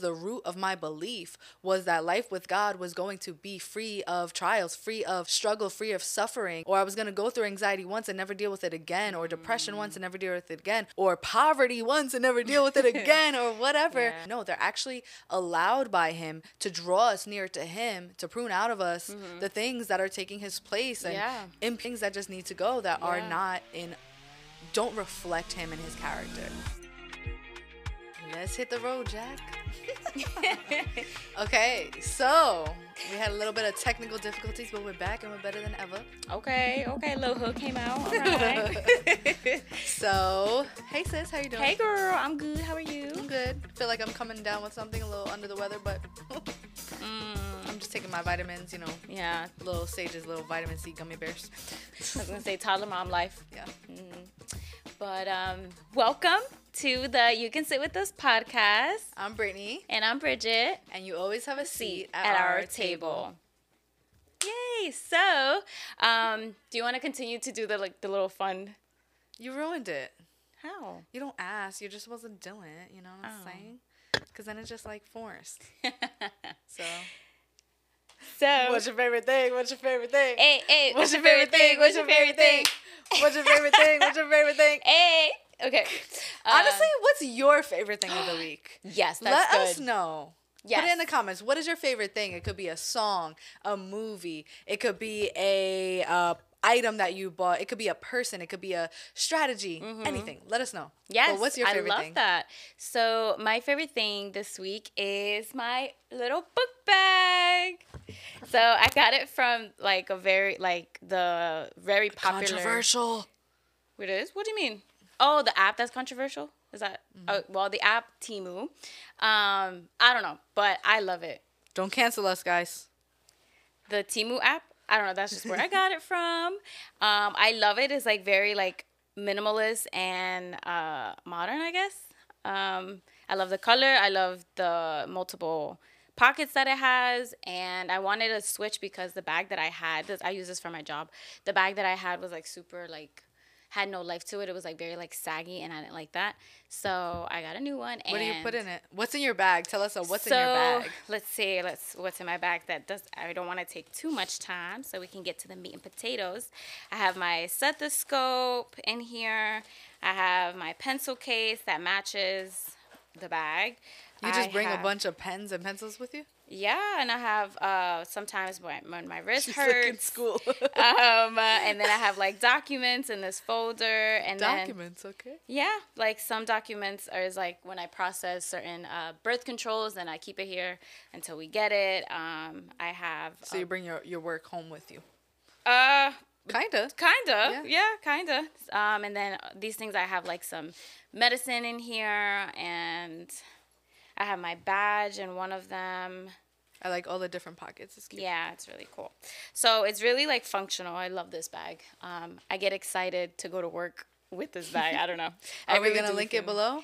the root of my belief was that life with God was going to be free of trials, free of struggle, free of suffering, or I was going to go through anxiety once and never deal with it again, or depression once and never deal with it again, or poverty once and never deal with it again, or whatever. Yeah. No, they're actually allowed by Him to draw us near to Him, to prune out of us mm-hmm. the things that are taking His place and Yeah. in things that just need to go that are not in, don't reflect Him and His character. Let's hit the road, Jack. okay, so we had a little bit of technical difficulties, but we're back and we're better than ever. Okay, okay, little hook came out. All right. So, hey sis, how you doing? hey girl, I'm good. How are you? I'm good. Feel like I'm coming down with something a little under the weather, but Mm, I'm just taking my vitamins, you know, yeah, little sages, little vitamin C gummy bears. I was gonna say toddler mom life. Yeah. But um, welcome to the You Can Sit With Us podcast. I'm Brittany, And I'm Bridget. and you always have a seat at, at our, our table. Yay! So, um, do you want to continue to do the like the little fun? You ruined it. How? You don't ask. You're just supposed to do it. You know what I'm Oh. saying? Because then it's just like forced. So, so, what's your favorite thing? What's your favorite thing? hey, hey, What's your favorite thing? What's your favorite thing? What's your favorite thing? What's your favorite thing? Hey, okay. Honestly, Uh, what's your favorite thing of the week? yes, Let that's us good. know. Put it in the comments. What is your favorite thing? It could be a song, a movie. It could be a uh, item that you bought. It could be a person. It could be a strategy. Anything. Let us know. Yes, But what's your favorite I love thing? that. So my favorite thing this week is my little book bag. So I got it from like a very like the very popular. Controversial. It is. What do you mean? Oh, the app that's controversial. Is that? Mm-hmm. Oh, well, the app Temu. Um, I don't know, but I love it. Don't cancel us, guys. the Temu app. I don't know. That's just where I got it from. Um, I love it. It's like very like minimalist and uh, modern, I guess. Um, I love the color. I love the multiple pockets that it has, and I wanted to switch because the bag that I had, I use this for my job. The bag that I had was like super like had no life to it. It was like very like saggy, and I didn't like that. So I got a new one. What do you put in it? What's in your bag? Tell us uh, what's so, in your bag. Let's see. Let's what's in my bag that does. I don't want to take too much time, so we can get to the meat and potatoes. I have my stethoscope in here. I have my pencil case that matches the bag. You just I bring a bunch of pens and pencils with you? Yeah, and I have uh sometimes when, when my wrist She's like in hurts. school. um, uh, and then I have like documents in this folder, and then Documents, okay. yeah, like some documents are is like when I process certain uh, birth controls, then I keep it here until we get it. Um, I have So you bring your, your work home with you. uh Kinda. kinda Yeah. yeah, kinda. Um, and then these things I have like some medicine in here, and I have my badge in one of them. I like all the different pockets. It's cute. Yeah, it's really cool. So it's really like functional. I love this bag. Um, I get excited to go to work with this bag. I don't know. Are we really gonna link feel- it below?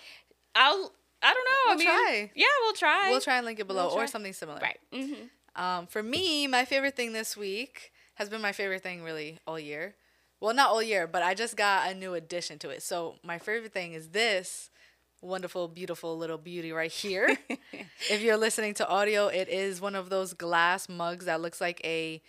I'll. I don't know. We'll I mean, try. Yeah, we'll try. We'll try and link it below We'll or something similar. Right. Mm-hmm. Um, for me, my favorite thing this week has been my favorite thing really all year. Well, not all year, but I just got a new addition to it. So my favorite thing is this wonderful, beautiful little beauty right here. if you're listening to audio, it is one of those glass mugs that looks like a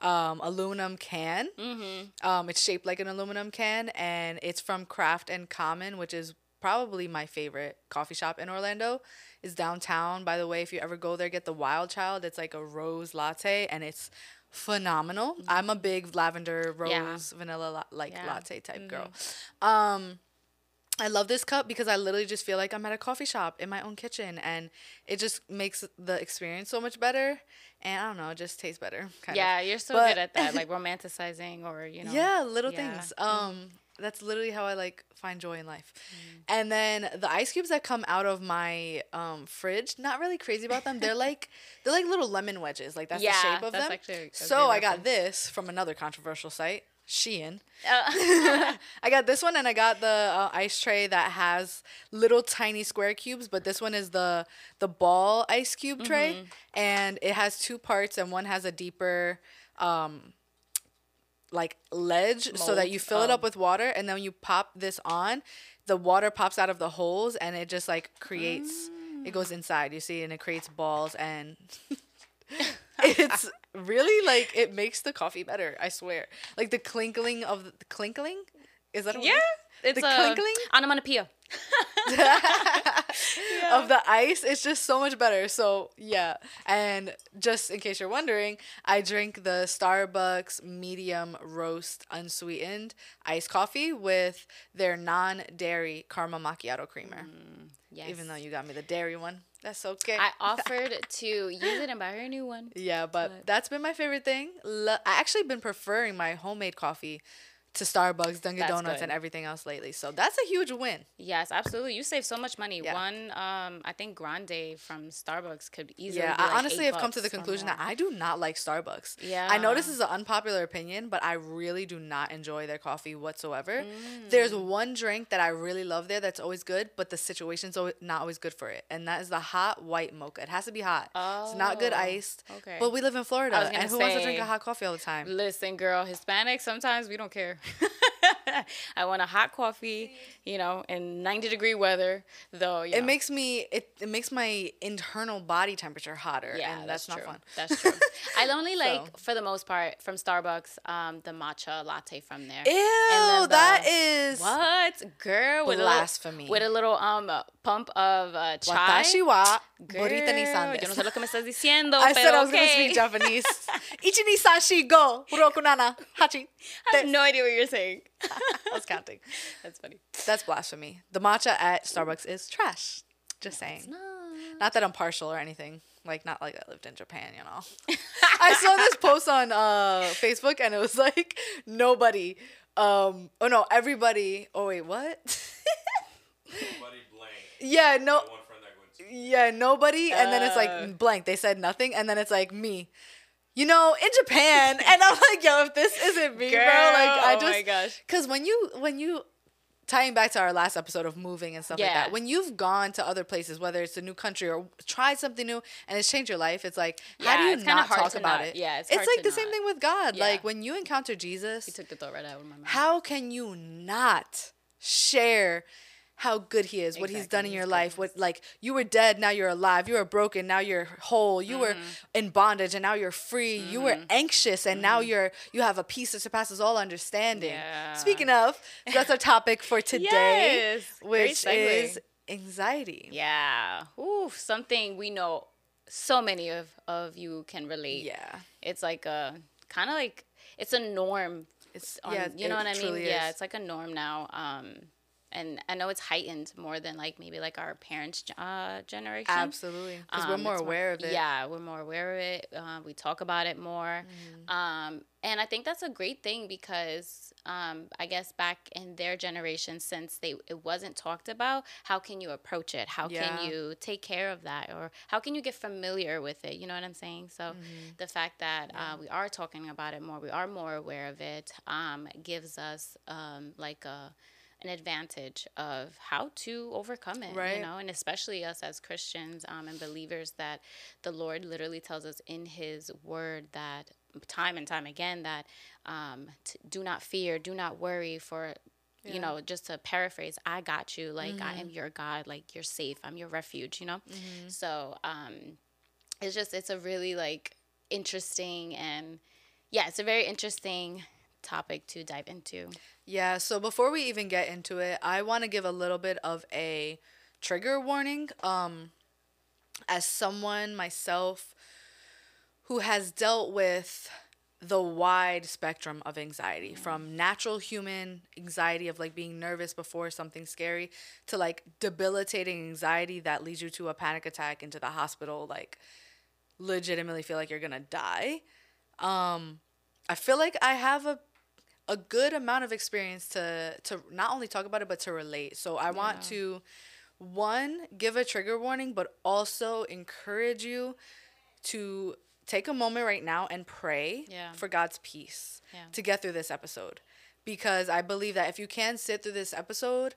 um, aluminum can. Mm-hmm. Um, it's shaped like an aluminum can, and it's from Craft and Common, which is probably my favorite coffee shop in Orlando. Is downtown. By the way, if you ever go there, get the Wild Child. It's like a rose latte, and it's phenomenal. I'm a big lavender rose Yeah. vanilla la- like Yeah. latte type girl. Um, I love this cup because I literally just feel like I'm at a coffee shop in my own kitchen, and it just makes the experience so much better. And I don't know, it just tastes better. Kind Yeah, of. you're so But- good at that, like romanticizing or you know. Yeah, little yeah. things. Um, that's literally how I like find joy in life. Mm. And then the ice cubes that come out of my um fridge, not really crazy about them. They're like they're like little lemon wedges. Like that's Yeah, the shape of them. so I got this from another controversial site, Shein. Uh, I got this one and I got the uh, ice tray that has little tiny square cubes, but this one is the the ball ice cube tray Mm-hmm. and it has two parts and one has a deeper um like ledge so that you fill it Oh. up with water and then when you pop this on, the water pops out of the holes and it just like creates It goes inside, you see, and it creates balls and it's really like it makes the coffee better, I swear. Like the clinkling of the clinkling? Is that a Yeah, word? it's The a clinkling? onomatopoeia. of the ice it's just so much better. So yeah. And just in case you're wondering i drink the starbucks medium roast unsweetened iced coffee with their non-dairy caramel macchiato creamer. Mm, yes. even though you got me the dairy one. That's okay. I offered to use it and buy her a new one. yeah but, but- that's been my favorite thing. Lo- i actually been preferring my homemade coffee to starbucks dunkin' That's donuts good. and everything else lately so that's a huge win Yes, absolutely. You save so much money. Yeah. One, um, I think Grande from Starbucks could easily. Yeah, be I honestly have come to the conclusion that I do not like Starbucks. Yeah, I know this is an unpopular opinion, but I really do not enjoy their coffee whatsoever. There's Mm. one drink that I really love there that's always good, but the situation's always, not always good for it, and that is the hot white mocha. It has to be hot. Oh, it's not good Oh, iced. okay. But we live in Florida, and who wants to drink a hot coffee all the time? Listen, girl, Hispanic, sometimes we don't care. I want a hot coffee, you know, in 90 degree weather, though. You It know. makes me it, it makes my internal body temperature hotter, yeah, and that's, not true. fun. That's true. I only like, So. for the most part, from Starbucks, um, the matcha latte from there. Ew, then that the- is What, girl? With Blasphemy. A little, with a little um uh, pump of uh, chai. Watashi wa Girl, burrita ni san yo no sé lo que me estás diciendo, I said I was gonna speak Japanese. Ichi ni san shi go roku nana hachi. I have no idea what you're saying. I was counting. That's funny. That's blasphemy. The matcha at Starbucks is trash. Just saying. Not that I'm partial or anything. Like not like I lived in Japan, you know. I saw this post on uh Facebook and it was like nobody. Um oh no, everybody. Oh wait, what? Buddy blank. yeah, no One friend that went to. yeah, nobody and then it's Uh. like blank. They said nothing and then it's like me. You know, in Japan, and I'm like, yo, if this isn't me, bro, like I oh just my gosh. Because when you when you tying back to our last episode of moving and stuff like that, when you've gone to other places, whether it's a new country or tried something new and it's changed your life, it's like how do you not talk about not- it? yeah, it's it's like the same thing with God. Yeah. Like when you encounter Jesus, You took the thought right out of my mouth. how can you not share? How good he is, what he's done in your life, what like you were dead, now you're alive, you were broken, now you're whole, you were Mm-hmm. in bondage and now you're free, you were anxious and now you're you have a peace that surpasses all understanding. Mm-hmm. Yeah. Speaking of, that's our topic for today Yes, which is anxiety. Yeah. Ooh, something we know so many of, of you can relate. Yeah. It's like a kind of like it's a norm. It's On, yeah, you know what I mean? Yeah, is. it's like a norm now. Um, and I know it's heightened more than like maybe like our parents' uh, generation. Absolutely. Because we're Um, more it's aware of it. Yeah, we're more aware of it. Uh, we talk about it more. Mm-hmm. Um, and I think that's a great thing because um, I guess back in their generation, since they it wasn't talked about, how can you approach it? How Yeah. can you take care of that? Or how can you get familiar with it? You know what I'm saying? So Mm-hmm. the fact that uh, we are talking about it more, we are more aware of it, um, gives us um, like a an advantage of how to overcome it Right. you know and especially us as christians um, and believers that the lord literally tells us in his word that time and time again that um, t- do not fear do not worry for you know just to paraphrase i got you. Like i am your god. Like you're safe. I'm your refuge you know? So um it's just it's a really like interesting and yeah it's a very interesting topic to dive into Yeah, so before we even get into it, I want to give a little bit of a trigger warning. Um as someone myself who has dealt with the wide spectrum of anxiety from natural human anxiety of like being nervous before something scary to like debilitating anxiety that leads you to a panic attack into the hospital like legitimately feel like you're going to die. Um I feel like I have a a good amount of experience to to not only talk about it but to relate. So I want to one give a trigger warning but also encourage you to take a moment right now and pray Yeah. for God's peace Yeah. to get through this episode. Because I believe that if you can sit through this episode,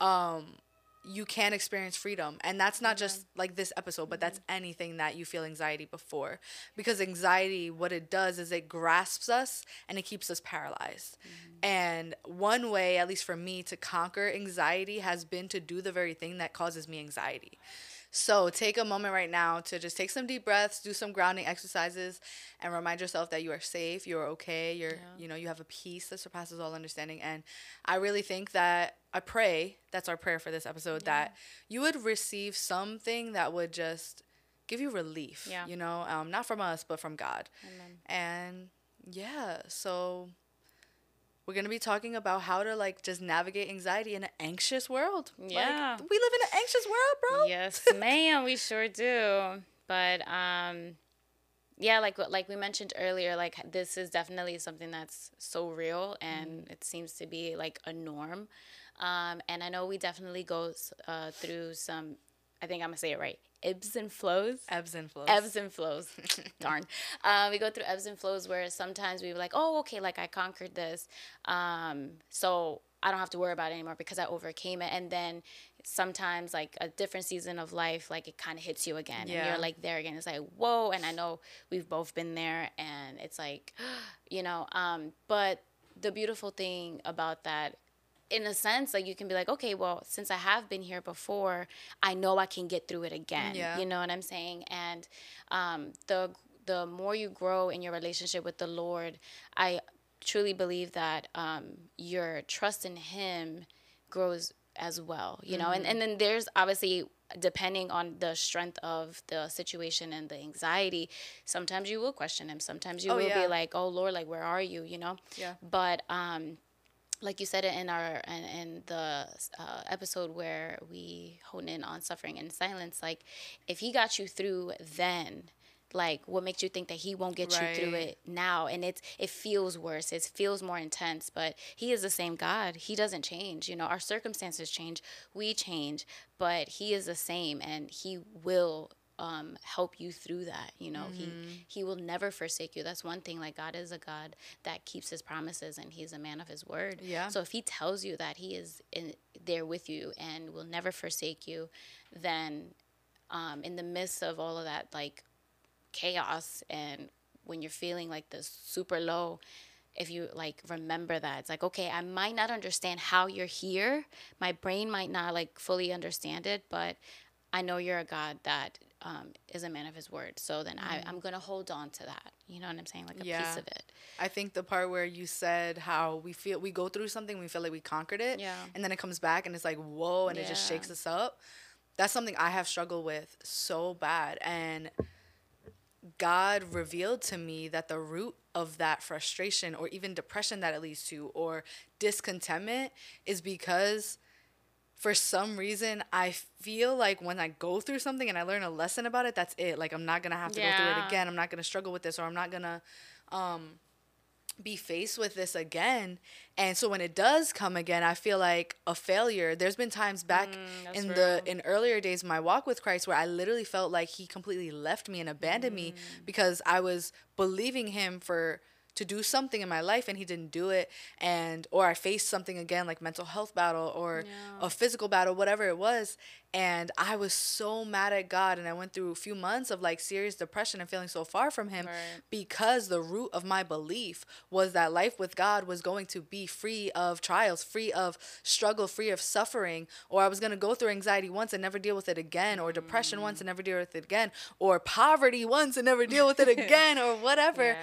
um you can experience freedom. And that's not just mm-hmm. like this episode, but that's mm-hmm. anything that you feel anxiety before. Because anxiety, what it does is it grasps us and it keeps us paralyzed. Mm-hmm. And one way, at least for me, to conquer anxiety has been to do the very thing that causes me anxiety. So take a moment right now to just take some deep breaths, do some grounding exercises, and remind yourself that you are safe, you're okay, you're you know you have a peace that surpasses all understanding. And I really think that I pray that's our prayer for this episode that you would receive something that would just give you relief. Yeah. You know, um, not from us, but from God. Amen. And yeah, so we're gonna be talking about how to like just navigate anxiety in an anxious world. Yeah. Like, we live in an anxious world, bro. Yes, man, we sure do. But um yeah, like like we mentioned earlier, like this is definitely something that's so real and it seems to be like a norm. Um and I know we definitely go uh through some I think I'm going to say it right. Ebbs and flows. Ebbs and flows. Ebbs and flows. Darn. Um, we go through ebbs and flows where sometimes we were like, oh, okay, like I conquered this. Um, so I don't have to worry about it anymore because I overcame it. And then sometimes, like a different season of life, like it kind of hits you again. And you're like there again. It's like, whoa. And I know we've both been there. And it's like, you know, um, but the beautiful thing about that in a sense, like you can be like, okay, well, since I have been here before, I know I can get through it again. Yeah. You know what I'm saying? And um, the the more you grow in your relationship with the Lord, I truly believe that um, your trust in Him grows as well. You know, Mm-hmm. and and then there's obviously depending on the strength of the situation and the anxiety sometimes you will question him sometimes you Oh, will yeah. be like oh lord like where are you you know Yeah. but um like you said it in our in, in the uh, episode where we hone in on suffering and silence like if he got you through then like what makes you think that he won't get you through it now? And it's it feels worse. It feels more intense but he is the same god. He doesn't change you know? Our circumstances change. We change but he is the same and he will um, help you through that you know? He he will never forsake you. That's one thing like god is a god that keeps his promises and he's a man of his word. Yeah. so if he tells you that he is in there with you and will never forsake you then um, in the midst of all of that like chaos and when you're feeling like this super low if you like remember that it's like okay i might not understand how you're here. My brain might not like fully understand it but i know you're a god that um, is a man of his word. So then I, i'm gonna hold on to that. You know what i'm saying? Like a Yeah. piece of it. I think the part where you said how we feel we go through something, we feel like we conquered it, Yeah. and then it comes back and it's like whoa, and it just shakes us up. That's something I have struggled with so bad, and God revealed to me that the root of that frustration or even depression that it leads to or discontentment is because for some reason I feel like when I go through something and I learn a lesson about it, that's it. Like I'm not gonna have to go through it again. I'm not gonna struggle with this or I'm not gonna um be faced with this again. And so when it does come again, I feel like a failure. There's been times back that's in the in earlier days of my walk with Christ where I literally felt like he completely left me and abandoned me Mm. because I was believing him for to do something in my life and he didn't do it and or I faced something again like mental health battle or Yeah. a physical battle whatever it was and I was so mad at God and I went through a few months of like serious depression and feeling so far from him Right. because the root of my belief was that life with God was going to be free of trials, free of struggle, free of suffering, or I was going to go through anxiety once and never deal with it again, or depression once and mm. never deal with it again, or poverty once and never deal with it again, or whatever. Yeah.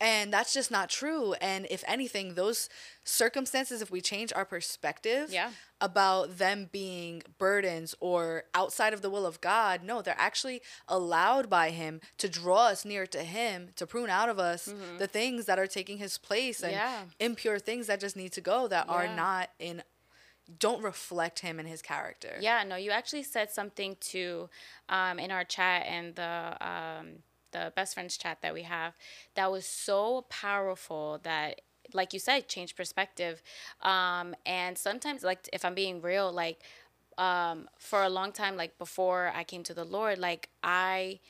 And that's just not true. And if anything, those circumstances, if we change our perspective Yeah. about them being burdens or outside of the will of God, no, they're actually allowed by Him to draw us near to Him, to prune out of us the things that are taking His place and Mm-hmm. Yeah. impure things that just need to go that are not in, don't reflect Him and His character. Yeah, no, you actually said something to um, in our chat and the um, the best friends chat that we have that was so powerful that like you said change perspective. Um, and sometimes like if i'm being real like um, for a long time like before i came to the lord like i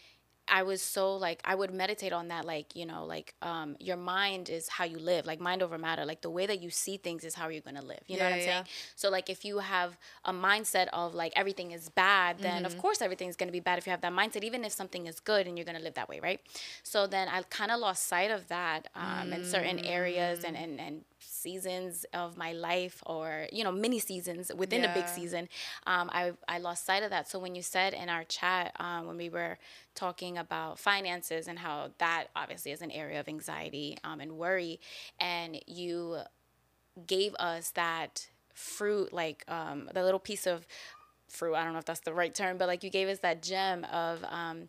I was so like I would meditate on that like you know like um your mind is how you live like mind over matter like the way that you see things is how you're gonna live you know Yeah, what I'm yeah, saying? so like if you have a mindset of like everything is bad then Mm-hmm. of course everything's gonna be bad if you have that mindset even if something is good and you're gonna live that way right? So then I kind of lost sight of that um in certain areas and and and seasons of my life or you know mini seasons within a big season um, I, I lost sight of that. So when you said in our chat um, when we were talking about finances and how that obviously is an area of anxiety um, and worry and you gave us that fruit like um, the little piece of fruit i don't know if that's the right term but like you gave us that gem of um,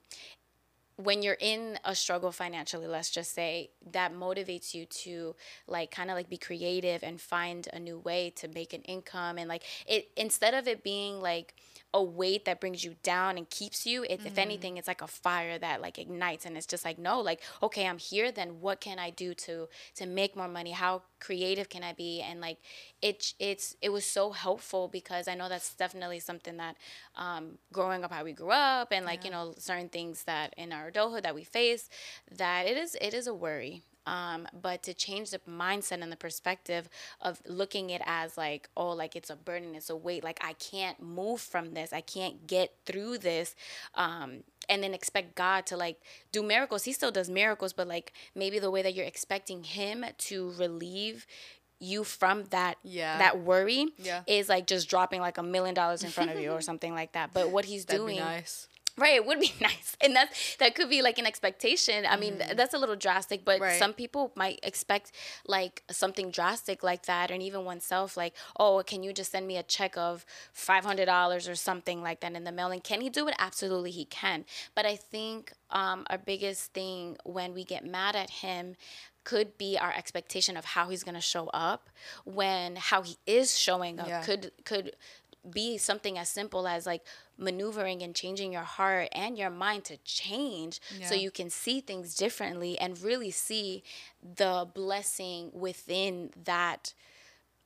when you're in a struggle financially let's just say that motivates you to like kind of like be creative and find a new way to make an income and like it instead of it being like a weight that brings you down and keeps you it, if anything it's like a fire that like ignites and it's just like no like okay i'm here then what can i do to to make more money? How creative can i be? And like it it's it was so helpful because i know that's definitely something that um growing up how we grew up and like you know certain things that in our adulthood that we face that it is it is a worry um, but to change the mindset and the perspective of looking it as like oh like it's a burden it's a weight like i can't move from this i can't get through this um, and then expect god to like do miracles he still does miracles but like maybe the way that you're expecting him to relieve you from that Yeah. that worry Yeah. is like just dropping like a million dollars in front of you or something like that but what he's That'd doing be nice. Right, it would be nice, and that's that could be like an expectation. I mean, th- that's a little drastic, but. Right. some people might expect like something drastic like that, and even oneself, like, oh, can you just send me a check of five hundred dollars or something like that in the mail? And can he do it? Absolutely, he can. But I think um, our biggest thing when we get mad at him could be our expectation of how he's going to show up when how he is showing up Yeah. could could be something as simple as like maneuvering and changing your heart and your mind to change so you can see things differently and really see the blessing within that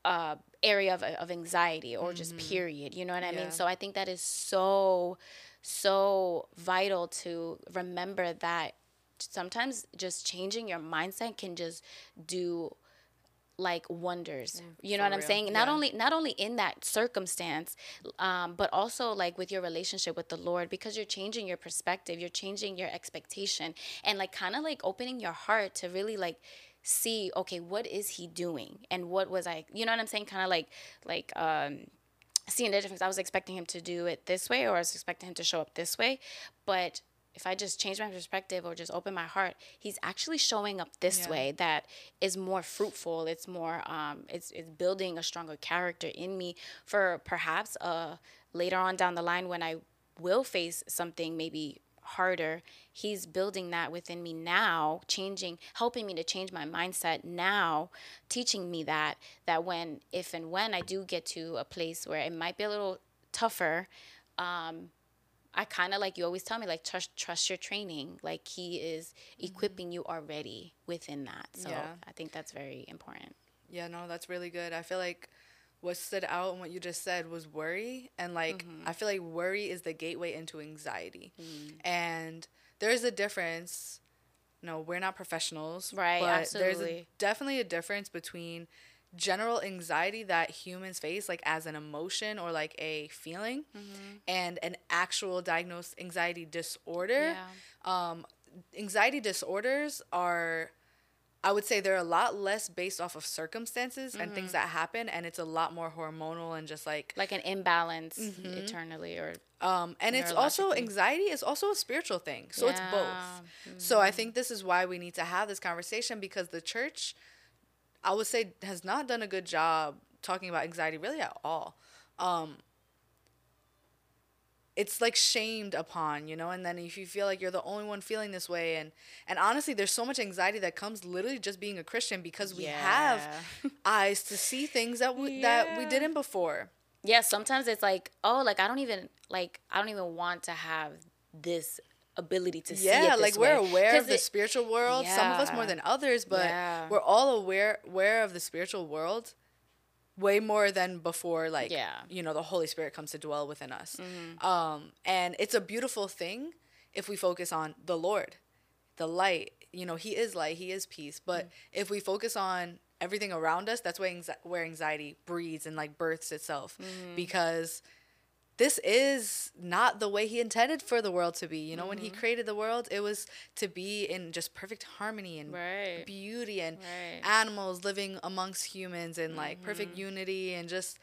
uh, area of, of anxiety or just period you know what i Yeah. mean so i think that is so so vital to remember that sometimes just changing your mindset can just do like wonders you know what i'm real. saying not Yeah. only not only in that circumstance um, but also like with your relationship with the lord because you're changing your perspective you're changing your expectation and like kind of like opening your heart to really like see okay what is he doing and what was i you know what i'm saying kind of like like um seeing the difference. I was expecting him to do it this way, or I was expecting him to show up this way. But if I just change my perspective or just open my heart, he's actually showing up this Yeah. way that is more fruitful. It's more, um, it's it's building a stronger character in me for perhaps uh later on down the line when I will face something maybe harder he's building that within me now changing helping me to change my mindset now teaching me that that when if and when i do get to a place where it might be a little tougher um i kind of like you always tell me like trust trust your training like he is equipping you already within that so Yeah. i think that's very important Yeah, no, that's really good. I feel like what stood out in what you just said was worry. And like, Mm-hmm. I feel like worry is the gateway into anxiety. Mm. And there's a difference. No, we're not professionals. Right, but There's a, absolutely. definitely a difference between general anxiety that humans face, like as an emotion or like a feeling, Mm-hmm. and an actual diagnosed anxiety disorder yeah um, anxiety disorders are i would say they're a lot less based off of circumstances and Mm-hmm. things that happen and it's a lot more hormonal and just like like an imbalance Mm-hmm. eternally or um, and it's also anxiety is also a spiritual thing so it's both Yeah. so i think this is why we need to have this conversation because the church i would say has not done a good job talking about anxiety really at all. Um, it's like shamed upon you know? And then if you feel like you're the only one feeling this way and and honestly there's so much anxiety that comes literally just being a christian because we have eyes to see things that we that we didn't before. Yeah sometimes it's like oh like i don't even like i don't even want to have this ability to see yeah like we're aware of the it- spiritual world some of us more than others but Yeah. we're all aware aware of the spiritual world way more than before like Yeah. Mm-hmm. you know the holy spirit comes to dwell within us um and it's a beautiful thing if we focus on the lord the light you know he is light he is peace but Mm. if we focus on everything around us that's where, anxi- where anxiety breeds and like births itself Mm-hmm. because this is not the way he intended for the world to be. You know, when Mm-hmm. he created the world, it was to be in just perfect harmony and Right. beauty and Right. animals living amongst humans and like perfect Mm-hmm. unity and just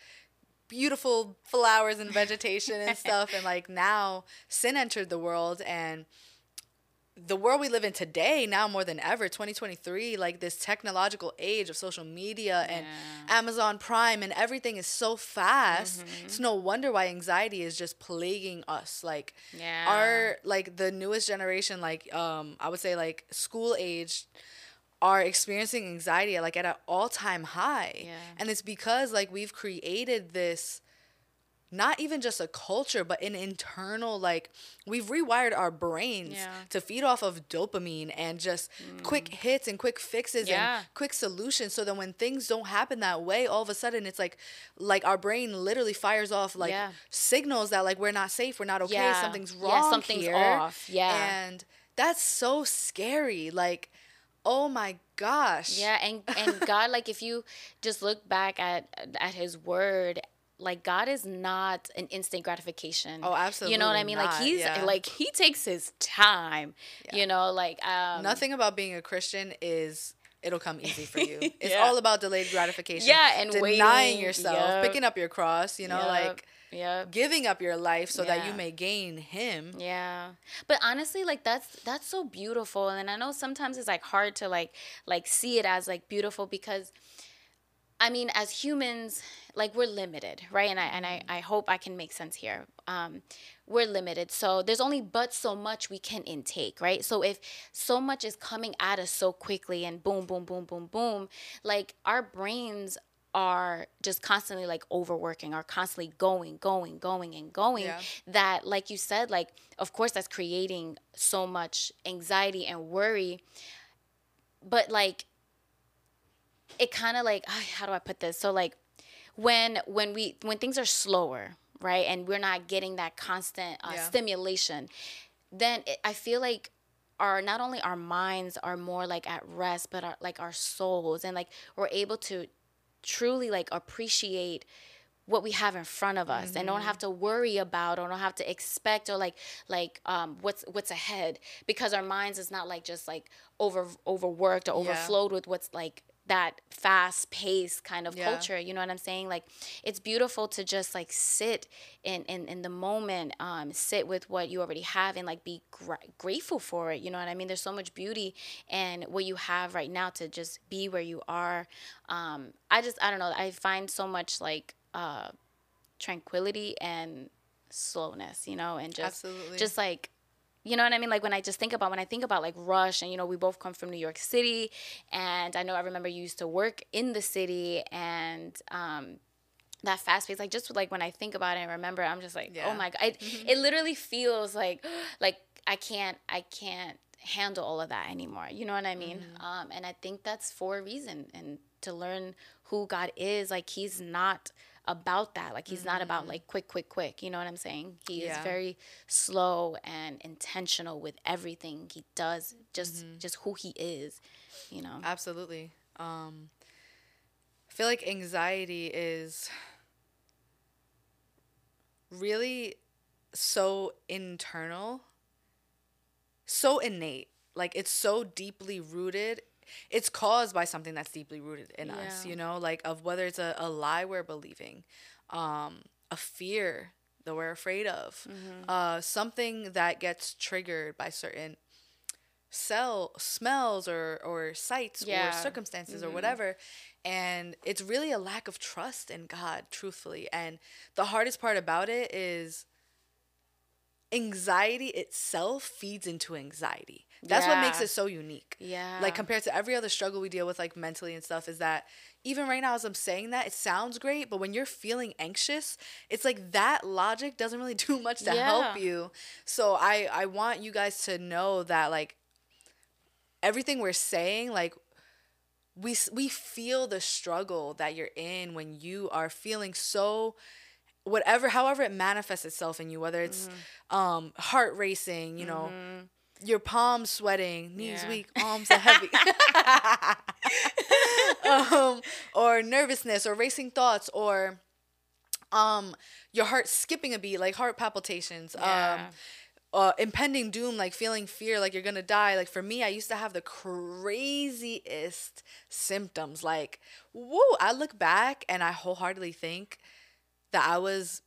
beautiful flowers and vegetation and stuff. And like now, sin entered the world and the world we live in today now more than ever 2023 like this technological age of social media and Yeah. amazon prime and everything is so fast it's no wonder why anxiety is just plaguing us like Yeah. our like the newest generation like um i would say like school age are experiencing anxiety like at an all-time high Yeah. and it's because like we've created this not even just a culture but an internal like we've rewired our brains Yeah. to feed off of dopamine and just quick mm. hits and quick fixes Yeah. and quick solutions so then when things don't happen that way all of a sudden it's like like our brain literally fires off like Yeah. signals that like we're not safe we're not okay something's wrong something's here. off. Yeah. and that's so scary like oh my gosh Yeah, and and God, like if you just look back at at His Word, like God is not an instant gratification. Oh, absolutely. You know what I mean? not, Like He's yeah. like He takes His time. You know, like um, nothing about being a christian is it'll come easy for you it's Yeah. all about delayed gratification Yeah, and denying waiting, yourself yup. picking up your cross you know Yep, like yep. giving up your life so that you may gain him Yeah. But honestly, like that's that's so beautiful and I know sometimes it's like hard to like like see it as like beautiful because I mean, as humans, like we're limited, right? And I and I, I hope I can make sense here. Um, we're limited, so there's only but so much we can intake, right? So if so much is coming at us so quickly and boom, boom, boom, boom, boom, like our brains are just constantly like overworking, are constantly going, going, going, and going. Yeah. That, like you said, like of course that's creating so much anxiety and worry. But like it kind of like how do I put this? So like when when we when things are slower, right, and we're not getting that constant uh, Yeah. stimulation, then it, I feel like our not only our minds are more like at rest, but our like our souls and like we're able to truly like appreciate what we have in front of us and don't Mm-hmm. have to worry about or don't have to expect or like like um what's what's ahead because our minds is not like just like over overworked or Yeah. overflowed with what's like that fast paced kind of Yeah. culture you know what i'm saying like it's beautiful to just like sit in in, in the moment um sit with what you already have and like be gra- grateful for it you know what i mean there's so much beauty in what you have right now to just be where you are um i just i don't know i find so much like uh tranquility and slowness you know and just Absolutely. just like you know what I mean? Like when I just think about when I think about like Rush and you know we both come from New York City and I know I remember you used to work in the city and um that fast pace like just like when I think about it and remember I'm just like Yeah. oh my god it, it literally feels like like I can't I can't handle all of that anymore you know what I mean um and I think that's for a reason and to learn who God is like he's not about that like he's not about like quick quick quick you know what I'm saying he is very slow and intentional with everything he does just just who he is you know Absolutely. Um, I feel like anxiety is really so internal, so innate. Like it's so deeply rooted. It's caused by something that's deeply rooted in us, you know, like of whether it's a, a lie we're believing, um, a fear that we're afraid of, uh, something that gets triggered by certain sell smells or or sights Yeah. or circumstances or whatever. And it's really a lack of trust in god truthfully. And the hardest part about it is anxiety itself feeds into anxiety. That's what makes it so unique. Yeah. like compared to every other struggle we deal with like mentally and stuff is that even right now as i'm saying that it sounds great but when you're feeling anxious it's like that logic doesn't really do much to help you. So i i want you guys to know that like everything we're saying like we we feel the struggle that you're in when you are feeling so whatever however it manifests itself in you whether it's Mm-hmm. um heart racing you know your palms sweating knees Yeah. weak arms are heavy um, or nervousness or racing thoughts or um your heart skipping a beat like heart palpitations um Yeah. uh, impending doom like feeling fear like you're gonna die like for me i used to have the craziest symptoms like whoa i look back and i wholeheartedly think that i was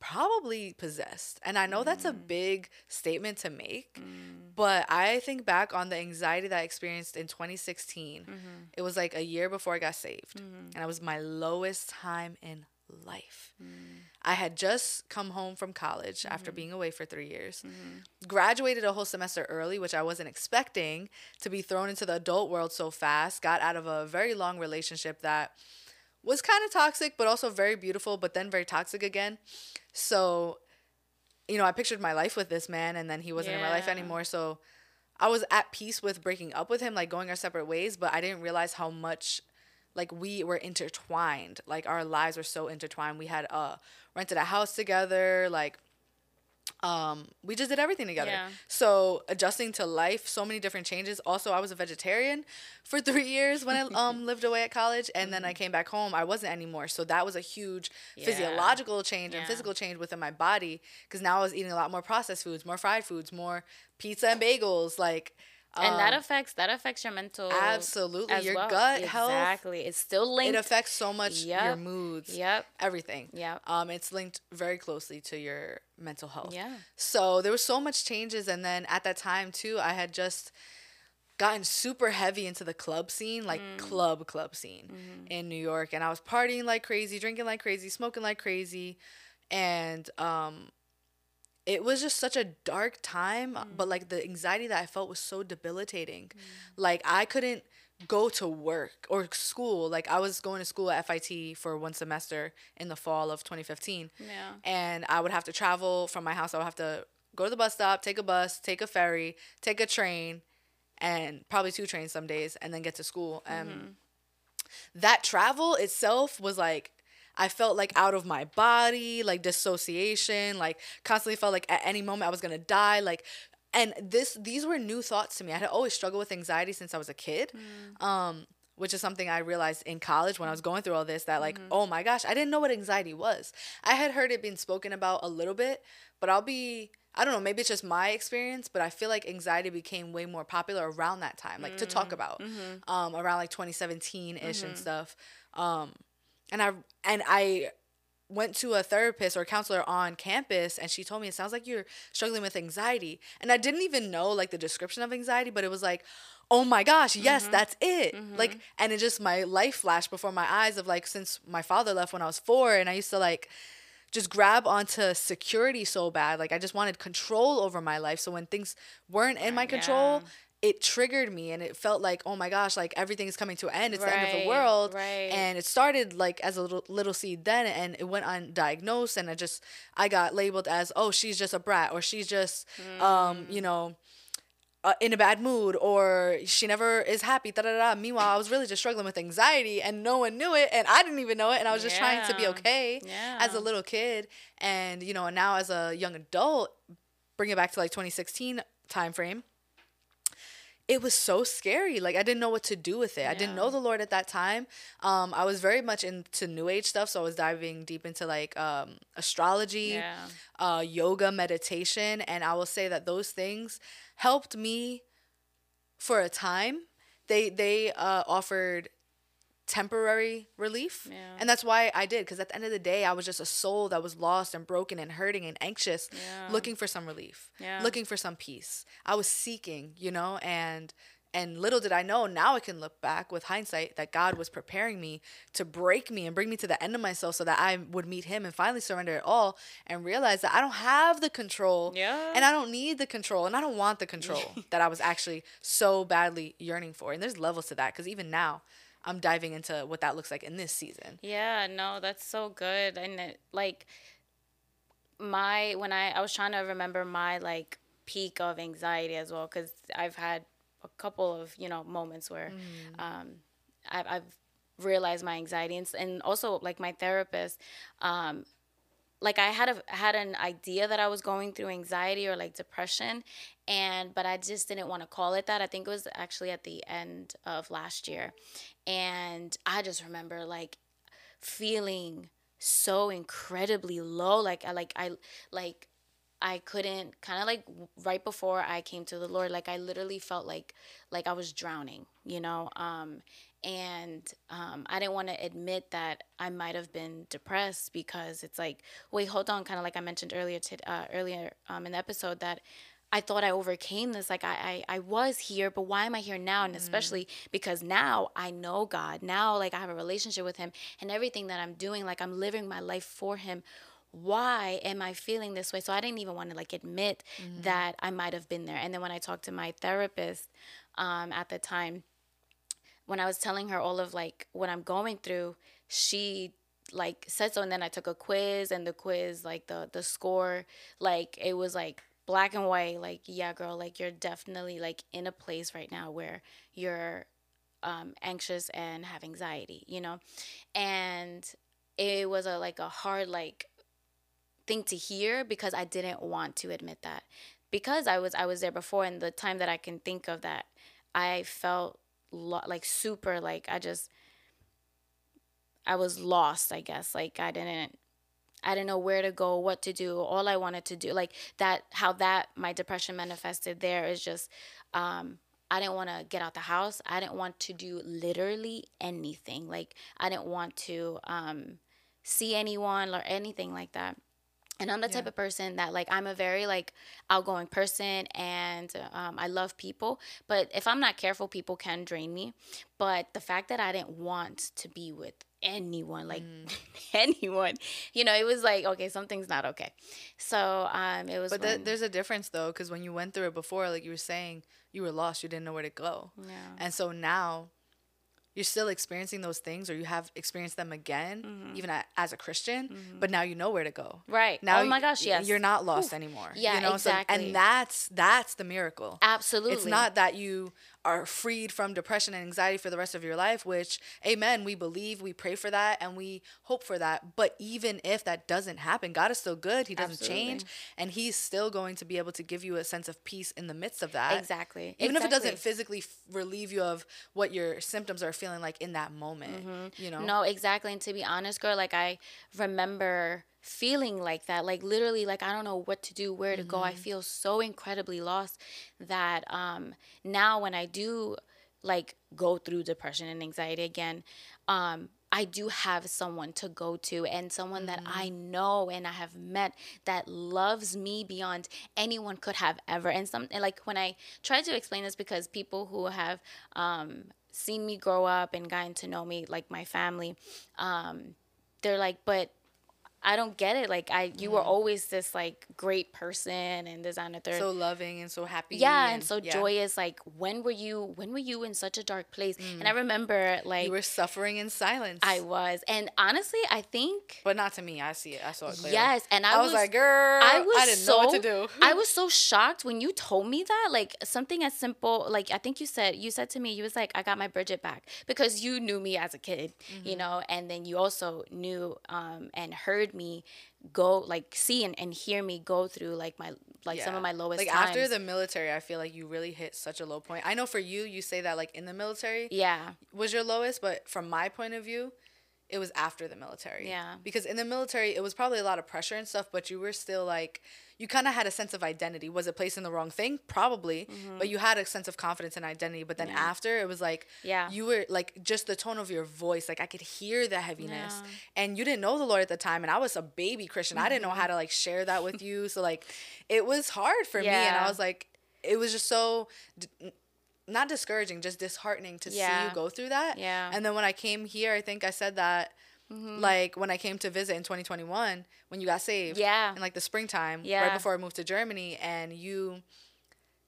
probably possessed and i know that's a mm. big statement to make mm. but i think back on the anxiety that i experienced in 2016 mm-hmm. it was like a year before i got saved mm-hmm. and it was my lowest time in life. Mm. I had just come home from college after mm-hmm. being away for three years, graduated a whole semester early, which I wasn't expecting to be thrown into the adult world so fast, got out of a very long relationship that was kind of toxic, but also very beautiful, but then very toxic again. So, you know, I pictured my life with this man, and then he wasn't in my life anymore. So, I was at peace with breaking up with him, like going our separate ways, but I didn't realize how much like we were intertwined. Like our lives were so intertwined. We had uh rented a house together, like um we just did everything together. Yeah. So adjusting to life, so many different changes. Also, I was a vegetarian for 3 years when I um lived away at college and then I came back home. I wasn't anymore. So that was a huge Yeah. physiological change and physical change within my body cuz now I was eating a lot more processed foods, more fried foods, more pizza and bagels like and that um, affects that affects your mental Absolutely. Your well. gut health, exactly it's still linked it affects so much your moods Yep. everything Yep. um it's linked very closely to your mental health Yeah. so there was so much changes and then at that time too i had just gotten super heavy into the club scene like Mm. club club scene Mm-hmm. in new york and i was partying like crazy drinking like crazy smoking like crazy and um it was just such a dark time uh, Mm. but like the anxiety that i felt was so debilitating. Mm. Like i couldn't go to work or school. Like i was going to school at fit for one semester in the fall of 2015 Yeah. and i would have to travel from my house. I would have to go to the bus stop take a bus take a ferry take a train and probably two trains some days and then get to school. And mm-hmm. that travel itself was like I felt like out of my body, like dissociation, like constantly felt like at any moment I was gonna die, like and this these were new thoughts to me. I had always struggled with anxiety since I was a kid. Um which is something I realized in college when I was going through all this that like, oh my gosh, I didn't know what anxiety was. I had heard it being spoken about a little bit, but I'll be I don't know, maybe it's just my experience, but I feel like anxiety became way more popular around that time, like to talk about, um, around like 2017 ish and stuff. Um, and I and I went to a therapist or counselor on campus, and she told me it sounds like you're struggling with anxiety, and I didn't even know like the description of anxiety, but it was like. Oh my gosh, yes, mm-hmm. that's it. Mm-hmm. Like, and it just my life flashed before my eyes of like since my father left when I was four, and I used to like just grab onto security so bad. Like I just wanted control over my life. So when things weren't in my control, it triggered me and it felt like, oh my gosh, like everything's coming to an end. It's the end of the world. right. And it started like as a little little seed then and it went undiagnosed and I just I got labeled as, oh, she's just a brat or she's just um, you know, uh, in a bad mood or she never is happy. Da, da, da. Meanwhile, I was really just struggling with anxiety and no one knew it and I didn't even know it and I was just trying to be Yeah. okay as a little kid and you know and now as a young adult bring it back to like 2016 time frame it was so scary like i didn't know what to do with it. I didn't know the lord at that time. Um i was very much into new age stuff so i was diving deep into like um astrology Yeah. uh yoga meditation and i will say that those things helped me for a time. They they uh offered temporary relief. Yeah. And that's why I did because at the end of the day I was just a soul that was lost and broken and hurting and anxious Yeah. looking for some relief. Yeah. Looking for some peace. I was seeking, you know, and and little did I know, now I can look back with hindsight that God was preparing me to break me and bring me to the end of myself so that I would meet him and finally surrender it all and realize that I don't have the control. Yeah. And I don't need the control and I don't want the control that I was actually so badly yearning for. And there's levels to that because even now I'm diving into what that looks like in this season. Yeah, no, that's so good. And it, like my when I I was trying to remember my like peak of anxiety as well cuz I've had a couple of, you know, moments where um I've I've realized my anxiety and, and also like my therapist um like I had a had an idea that I was going through anxiety or like depression and but I just didn't want to call it that. I think it was actually at the end of last year. And I just remember like feeling so incredibly low. Like I like I like I couldn't kind of like right before I came to the Lord, like I literally felt like like I was drowning, you know. Um, and um, I didn't want to admit that I might have been depressed because it's like, wait, hold on, kind of like I mentioned earlier to uh, earlier um, in the episode that I thought I overcame this. Like I, I, I was here, but why am I here now? And especially because now I know God. Now like I have a relationship with him and everything that I'm doing, like I'm living my life for him. Why am I feeling this way? So I didn't even want to like admit that I might have been there. And then when I talked to my therapist um, at the time, when I was telling her all of like what I'm going through, she like said so and then I took a quiz and the quiz like the the score like it was like black and white like yeah girl like you're definitely like in a place right now where you're um anxious and have anxiety you know? And it was a like a hard like thing to hear because I didn't want to admit that. Because I was I was there before and the time that I can think of that I felt lo- like super like I just I was lost, I guess. Like I didn't I didn't know where to go, what to do. All I wanted to do, like that, how that my depression manifested there is just, um, I didn't want to get out the house. I didn't want to do literally anything. Like I didn't want to um, see anyone or anything like that. And I'm the type of person that like I'm a very like outgoing person and um, I love people. But if I'm not careful, people can drain me. But the fact that I didn't want to be with anyone, like anyone, you know, it was like okay, something's not okay. So um, it was. But when- there's a difference though, because when you went through it before, like you were saying, you were lost, you didn't know where to go. yeah. And so now you're still experiencing those things or you have experienced them again, Mm-hmm. even a- as a Christian, but now you know where to go. Right. Now oh my gosh, yes. You're not lost Oof. anymore. Yeah, you know? So- exactly. and that's that's the miracle. Absolutely. It's not that you are freed from depression and anxiety for the rest of your life, which, amen, we believe, we pray for that, and we hope for that. But even if that doesn't happen, God is still good. He doesn't change. And He's still going to be able to give you a sense of peace in the midst of that. Exactly. Even if it doesn't physically f- relieve you of what your symptoms are feeling like in that moment, you know? Mm-hmm. No, exactly. And to be honest, girl, like I remember feeling like that. Like literally, like I don't know what to do, where to go. I feel so incredibly lost that um now when I do like go through depression and anxiety again, um, I do have someone to go to and someone that I know and I have met that loves me beyond anyone could have ever. And some and like when I try to explain this because people who have um seen me grow up and gotten to know me like my family, um, they're like, but I don't get it. Like I you were always this like great person and designer third So loving and so happy. yeah, and, so yeah. joyous. Like when were you when were you in such a dark place? And I remember like You were suffering in silence. I was. And honestly, I think But not to me. I see it. I saw it clearly. yes, and I, I, was, like, girl, I was didn't so, know what to do. I was so shocked when you told me that. Like something as simple, like I think you said, you said to me, you was like, I got my Briggett back because you knew me as a kid, you Mm-hmm. know, and then you also knew um, and heard me go, like see and, and hear me go through like my like some of my lowest like times. after the military, I feel like you really hit such a low point. I know for you, you say that like in the military yeah, was your lowest, but from my point of view, it was after the military. Yeah. Because in the military, it was probably a lot of pressure and stuff, but you were still like, you kind of had a sense of identity. Was it placed in the wrong thing? Probably. But you had a sense of confidence and identity. But then Mm-hmm. Yeah. after, it was like, Yeah. you were like, just the tone of your voice, like I could hear the heaviness. Yeah. And you didn't know the Lord at the time. And I was a baby Christian. I didn't know how to like share that with you. So like, it was hard for me. And I was like, it was just so. D- not discouraging, just disheartening to see you go through that. Yeah. And then when I came here, I think I said that, Mm-hmm. like when I came to visit in 2021, when you got saved. Yeah. In like the springtime, Yeah. right before I moved to Germany, and you,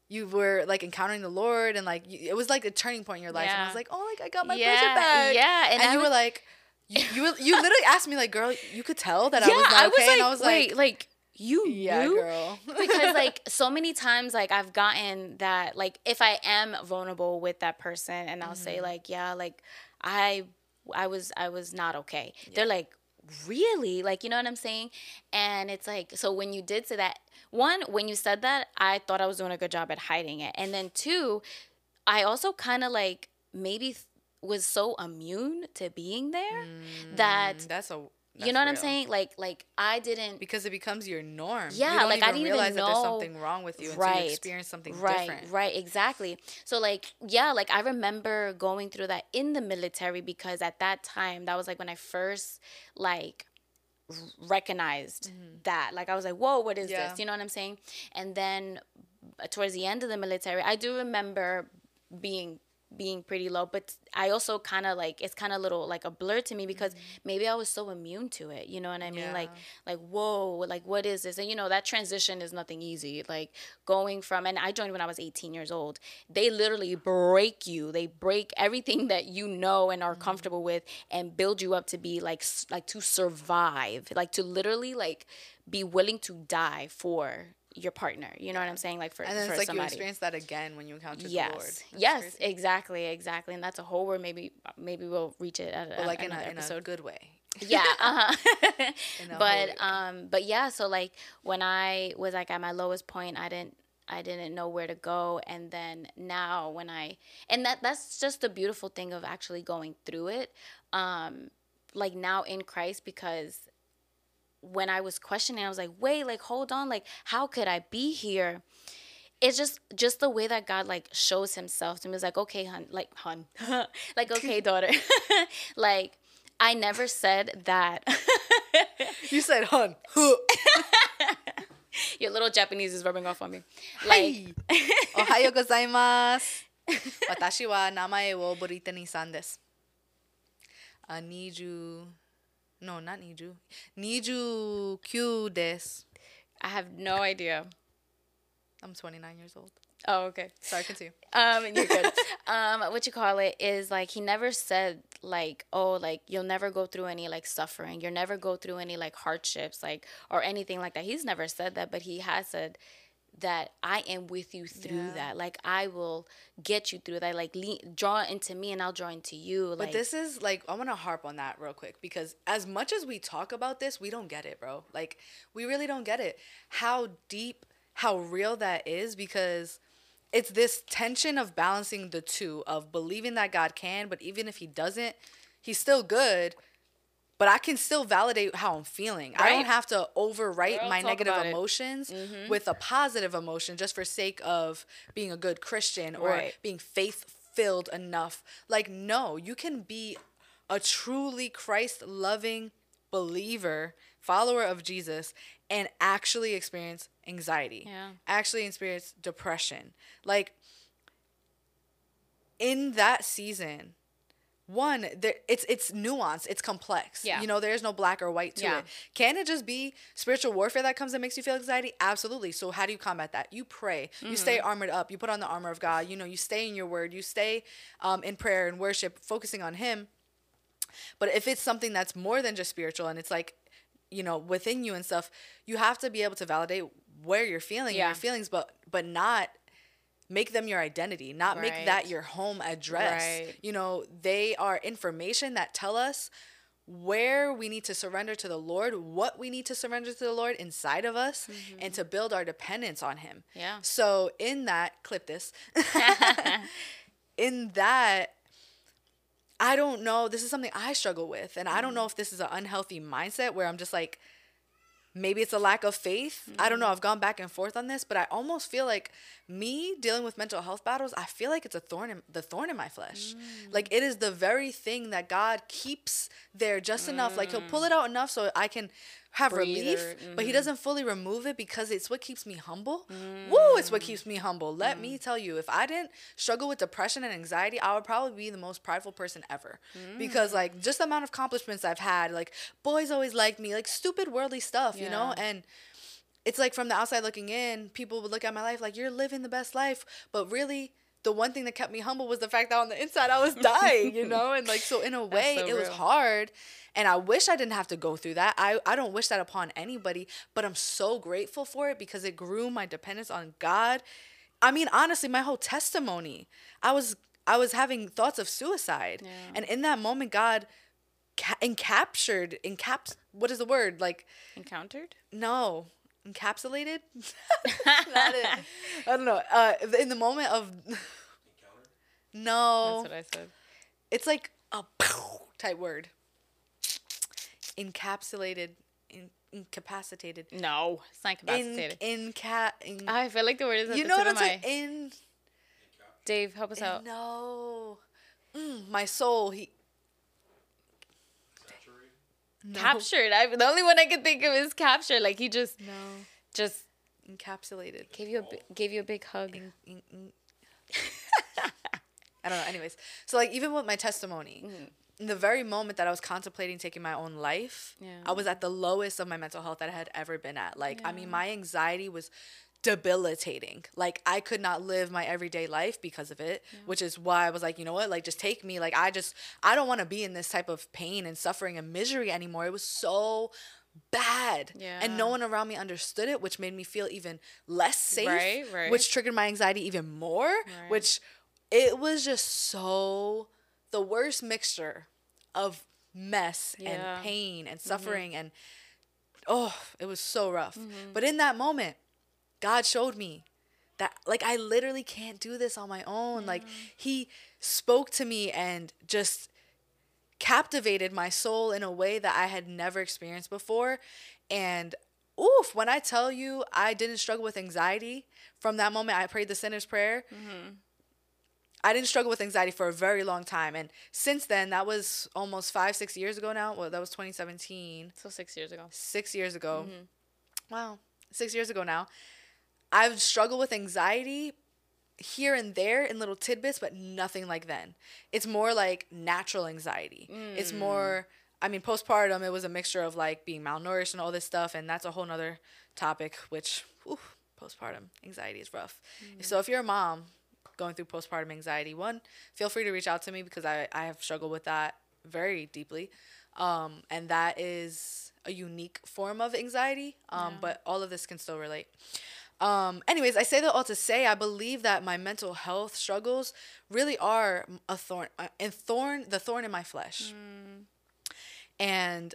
you were like encountering the Lord, and like you, it was like a turning point in your life. yeah. And I was like, oh, like I got my Yeah, back. yeah, and And, you were like, you, you, you literally asked me like, girl, you could tell that I was not I was okay, like, and I was wait, like, like you yeah, knew? girl. because like so many times like I've gotten that like if I am vulnerable with that person and I'll Mm-hmm. say like yeah like I I was I was not okay. They're like really like you know what I'm saying? And it's like so when you did say that one when you said that I thought I was doing a good job at hiding it. And then two I also kind of like maybe th- was so immune to being there that Mm, that's a you know what I'm saying? Like like I didn't because it becomes your norm. Yeah, you don't like, I didn't even realize that there's something wrong with you until you experience something right, different. Right, exactly. So like, yeah, like I remember going through that in the military because at that time that was like when I first like recognized that. Like I was like, whoa, what is Mm-hmm. Yeah. this? You know what I'm saying? And then uh, towards the end of the military, I do remember being being pretty low but i also kind of like it's kind of little like a blur to me because maybe i was so immune to it you know what i mean like Mm-hmm. Yeah. like whoa like what is this and you know that transition is nothing easy like going from and i joined when i was 18 years old they literally break you they break everything that you know and are Mm-hmm. comfortable with and build you up to be like like to survive like to literally like be willing to die for your partner you know what i'm saying like for, And then for it's like somebody you experience that again when you encounter the Lord. yes That's yes crazy. exactly exactly and that's a whole word maybe maybe we'll reach it at, like in another a, in a episode good way. yeah uh-huh but um but yeah so like when i was like at my lowest point i didn't i didn't know where to go and then now when i and that that's just the beautiful thing of actually going through it um like now in christ because when i was questioning i was like wait like hold on like how could i be here it's just just the way that God like shows himself to me. It's like, okay, hun, like hun, like okay, daughter, like I never said that. You said, "Hun." Your little Japanese is rubbing off on me. Like, Ohayo gozaimasu. Watashi wa namae wo Boritani san desu. Uh, Niju. No, not Niju. Niju Q desu. I have no idea. I'm 29 years old. Oh, okay. Sorry, continue. Um, you're good. um, what you call it is like he never said like, oh, like you'll never go through any like suffering. You'll never go through any like hardships, like or anything like that. He's never said that, but he has said that I am with you through Yeah. that. Like I will get you through that. Like lean, draw into me, and I'll draw into you. But like this is like I want to harp on that real quick because as much as we talk about this, we don't get it, bro. Like we really don't get it. How deep, how real that is because it's this tension of balancing the two of believing that God can, but even if he doesn't, he's still good. But I can still validate how I'm feeling. I don't have to overwrite Girl, my negative it. Mm-hmm. emotions with a positive emotion just for sake of being a good Christian or Right. being faith filled enough. Like, no, you can be a truly Christ loving believer, follower of Jesus, and actually experience anxiety, Yeah. actually experience depression. Like, in that season, one there it's it's nuanced it's complex. Yeah. you know there's no black or white to Yeah. it. Can it just be spiritual warfare that comes and makes you feel anxiety? Absolutely. So how do you combat that? You pray. You stay Mm-hmm. armored up. You put on the armor of god. You know you stay in your word. You stay um, in prayer and worship focusing on him. But if it's something that's more than just spiritual and it's like you know within you and stuff you have to be able to validate where you're feeling Yeah. your feelings but but not make them your identity not make that your home address Right. you know they are information that tell us where we need to surrender to the lord what we need to surrender to the lord inside of us and to build our dependence on him Mm-hmm. Yeah. so in that clip this in that I don't know. This is something I struggle with. And I don't know if this is an unhealthy mindset where I'm just like, maybe it's a lack of faith. I don't mm-hmm. know. I've gone back and forth on this, but I almost feel like me dealing with mental health battles, I feel like it's a thorn in the thorn in my flesh. Mm. Like it is the very thing that God keeps there just enough. Like he'll pull it mm. out enough so I can have relief, Breather. but he mm-hmm. doesn't fully remove it because it's what keeps me humble. Woo, mm. it's what keeps me humble. Let me mm. tell you, if I didn't struggle with depression and anxiety, I would probably be the most prideful person ever. Because like mm. just the amount of accomplishments I've had, like boys always liked me, like stupid worldly stuff, you know? And it's like from the outside looking in, people would look at my life like you're living the best life, but really the one thing that kept me humble was the fact that on the inside I was dying, you know? And like so in a way so it was hard and I wish I didn't have to go through that. I I don't wish that upon anybody, but I'm so grateful for it because it grew my dependence on God. I mean, honestly, my whole testimony. I was I was having thoughts of suicide. Yeah. And in that moment God ca- encaptured encaps what is the word? Like encountered. no encapsulated Not it. i don't know uh in the moment of no That's what I said. it's like a type word encapsulated, in, incapacitated, No, it's not in, incapacitated. inca, in, I feel like the word is at you know what I'm saying? In, Dave, help us out. no, mm, my soul. He Saturated. No, Captured. I, the only one I can think of is captured. Like he just, no, just encapsulated. gave you a, gave you a big hug. in, in, in- I don't know. Anyways, so like even with my testimony, in the very moment that I was contemplating taking my own life, Yeah. I was at the lowest of my mental health that I had ever been at. Like, I mean, my anxiety was debilitating. Like, I could not live my everyday life because of it, which is why I was like, you know what? Like, just take me. Like, I just, I don't want to be in this type of pain and suffering and misery anymore. It was so bad. Yeah. And no one around me understood it, which made me feel even less safe. Right, right. Which triggered my anxiety even more, Right. which it was just so the worst mixture of mess Yeah. Mm-hmm. and pain and suffering and oh, it was so rough. Mm-hmm. But in that moment, God showed me that like I literally can't do this on my own. Like he spoke to me and just captivated my soul in a way that I had never experienced before. And oof, when I tell you I didn't struggle with anxiety from that moment I prayed the sinner's prayer. Mm-hmm. I didn't struggle with anxiety for a very long time. And since then, that was almost five, six years ago now. Well, that was 2017 So six years ago. six years ago. Mm-hmm. Wow, six years ago now. I've struggled with anxiety here and there in little tidbits, but nothing like then. It's more like natural anxiety. It's more, I mean, postpartum, it was a mixture of like being malnourished and all this stuff, and that's a whole nother topic, which, whew, postpartum anxiety is rough. So if you're a mom going through postpartum anxiety, one, feel free to reach out to me because I, I have struggled with that very deeply. Um, and that is a unique form of anxiety, um, but all of this can still relate. Um, anyways, I say that all to say I believe that my mental health struggles really are a thorn, uh, and thorn, the thorn in my flesh. And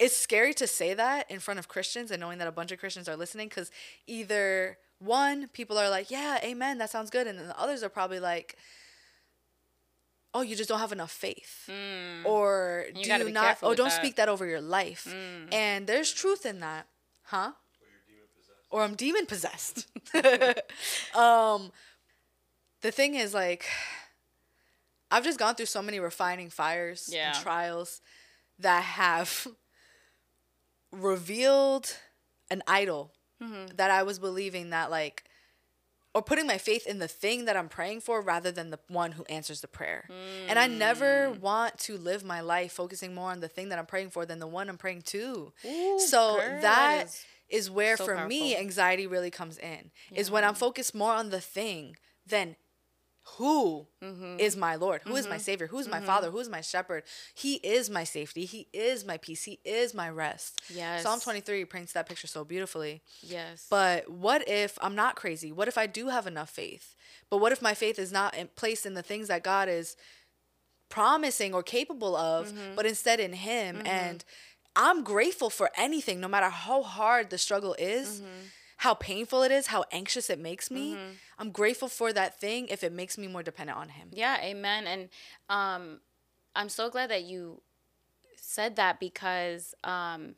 it's scary to say that in front of Christians and knowing that a bunch of Christians are listening because either one, people are like, yeah, amen, that sounds good. And then the others are probably like, oh, you just don't have enough faith. Or You do you not, oh, don't that. speak that over your life. And there's truth in that. Huh? Or I'm demon possessed. um, the thing is, like, I've just gone through so many refining fires Yeah. and trials that have revealed an idol Mm-hmm. that I was believing that like or putting my faith in the thing that I'm praying for rather than the one who answers the prayer. And I never Mm. want to live my life focusing more on the thing that I'm praying for than the one I'm praying to. Ooh, so girl, that that is is where so for me anxiety really comes in. Is when I'm focused more on the thing than who is Mm-hmm. my Lord? Who is my Savior? Who's my Father? Who's my Shepherd? He is my safety. He is my peace. He is my rest. Yes. Psalm 23 paints that picture so beautifully. Yes. But what if I'm not crazy? What if I do have enough faith? But what if my faith is not in, placed in the things that God is promising or capable of, Mm-hmm. but instead in Him? And I'm grateful for anything, no matter how hard the struggle is, Mm-hmm. how painful it is, how anxious it makes me. I'm grateful for that thing if it makes me more dependent on Him. Yeah, amen. And um, I'm so glad that you said that because um,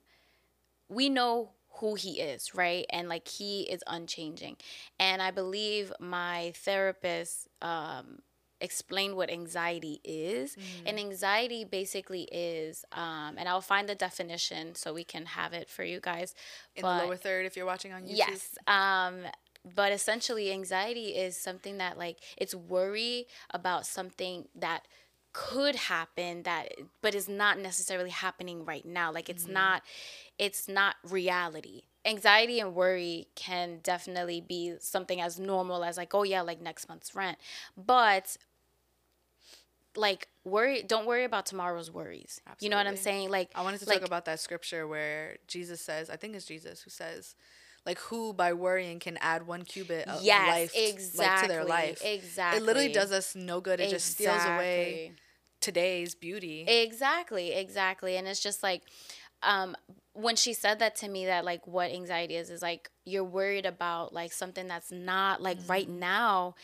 we know who he is, right? And like he is unchanging. And I believe my therapist um, explained what anxiety is. And anxiety basically is, um, and I'll find the definition so we can have it for you guys. In but- the lower third, if you're watching on YouTube. Yes. Um, but essentially, anxiety is something that, like, it's worry about something that could happen that but is not necessarily happening right now like it's not it's not reality anxiety and worry can definitely be something as normal as like oh yeah like next month's rent but like worry don't worry about tomorrow's worries you know what i'm saying like I wanted to like, talk about that scripture where Jesus says, I think it's Jesus who says, like, who by worrying can add one cubit of Yes, life like, to their life. exactly. It literally does us no good. It just steals away today's beauty. Exactly, exactly. And it's just like um when she said that to me that like what anxiety is is like you're worried about like something that's not like right Mm-hmm. now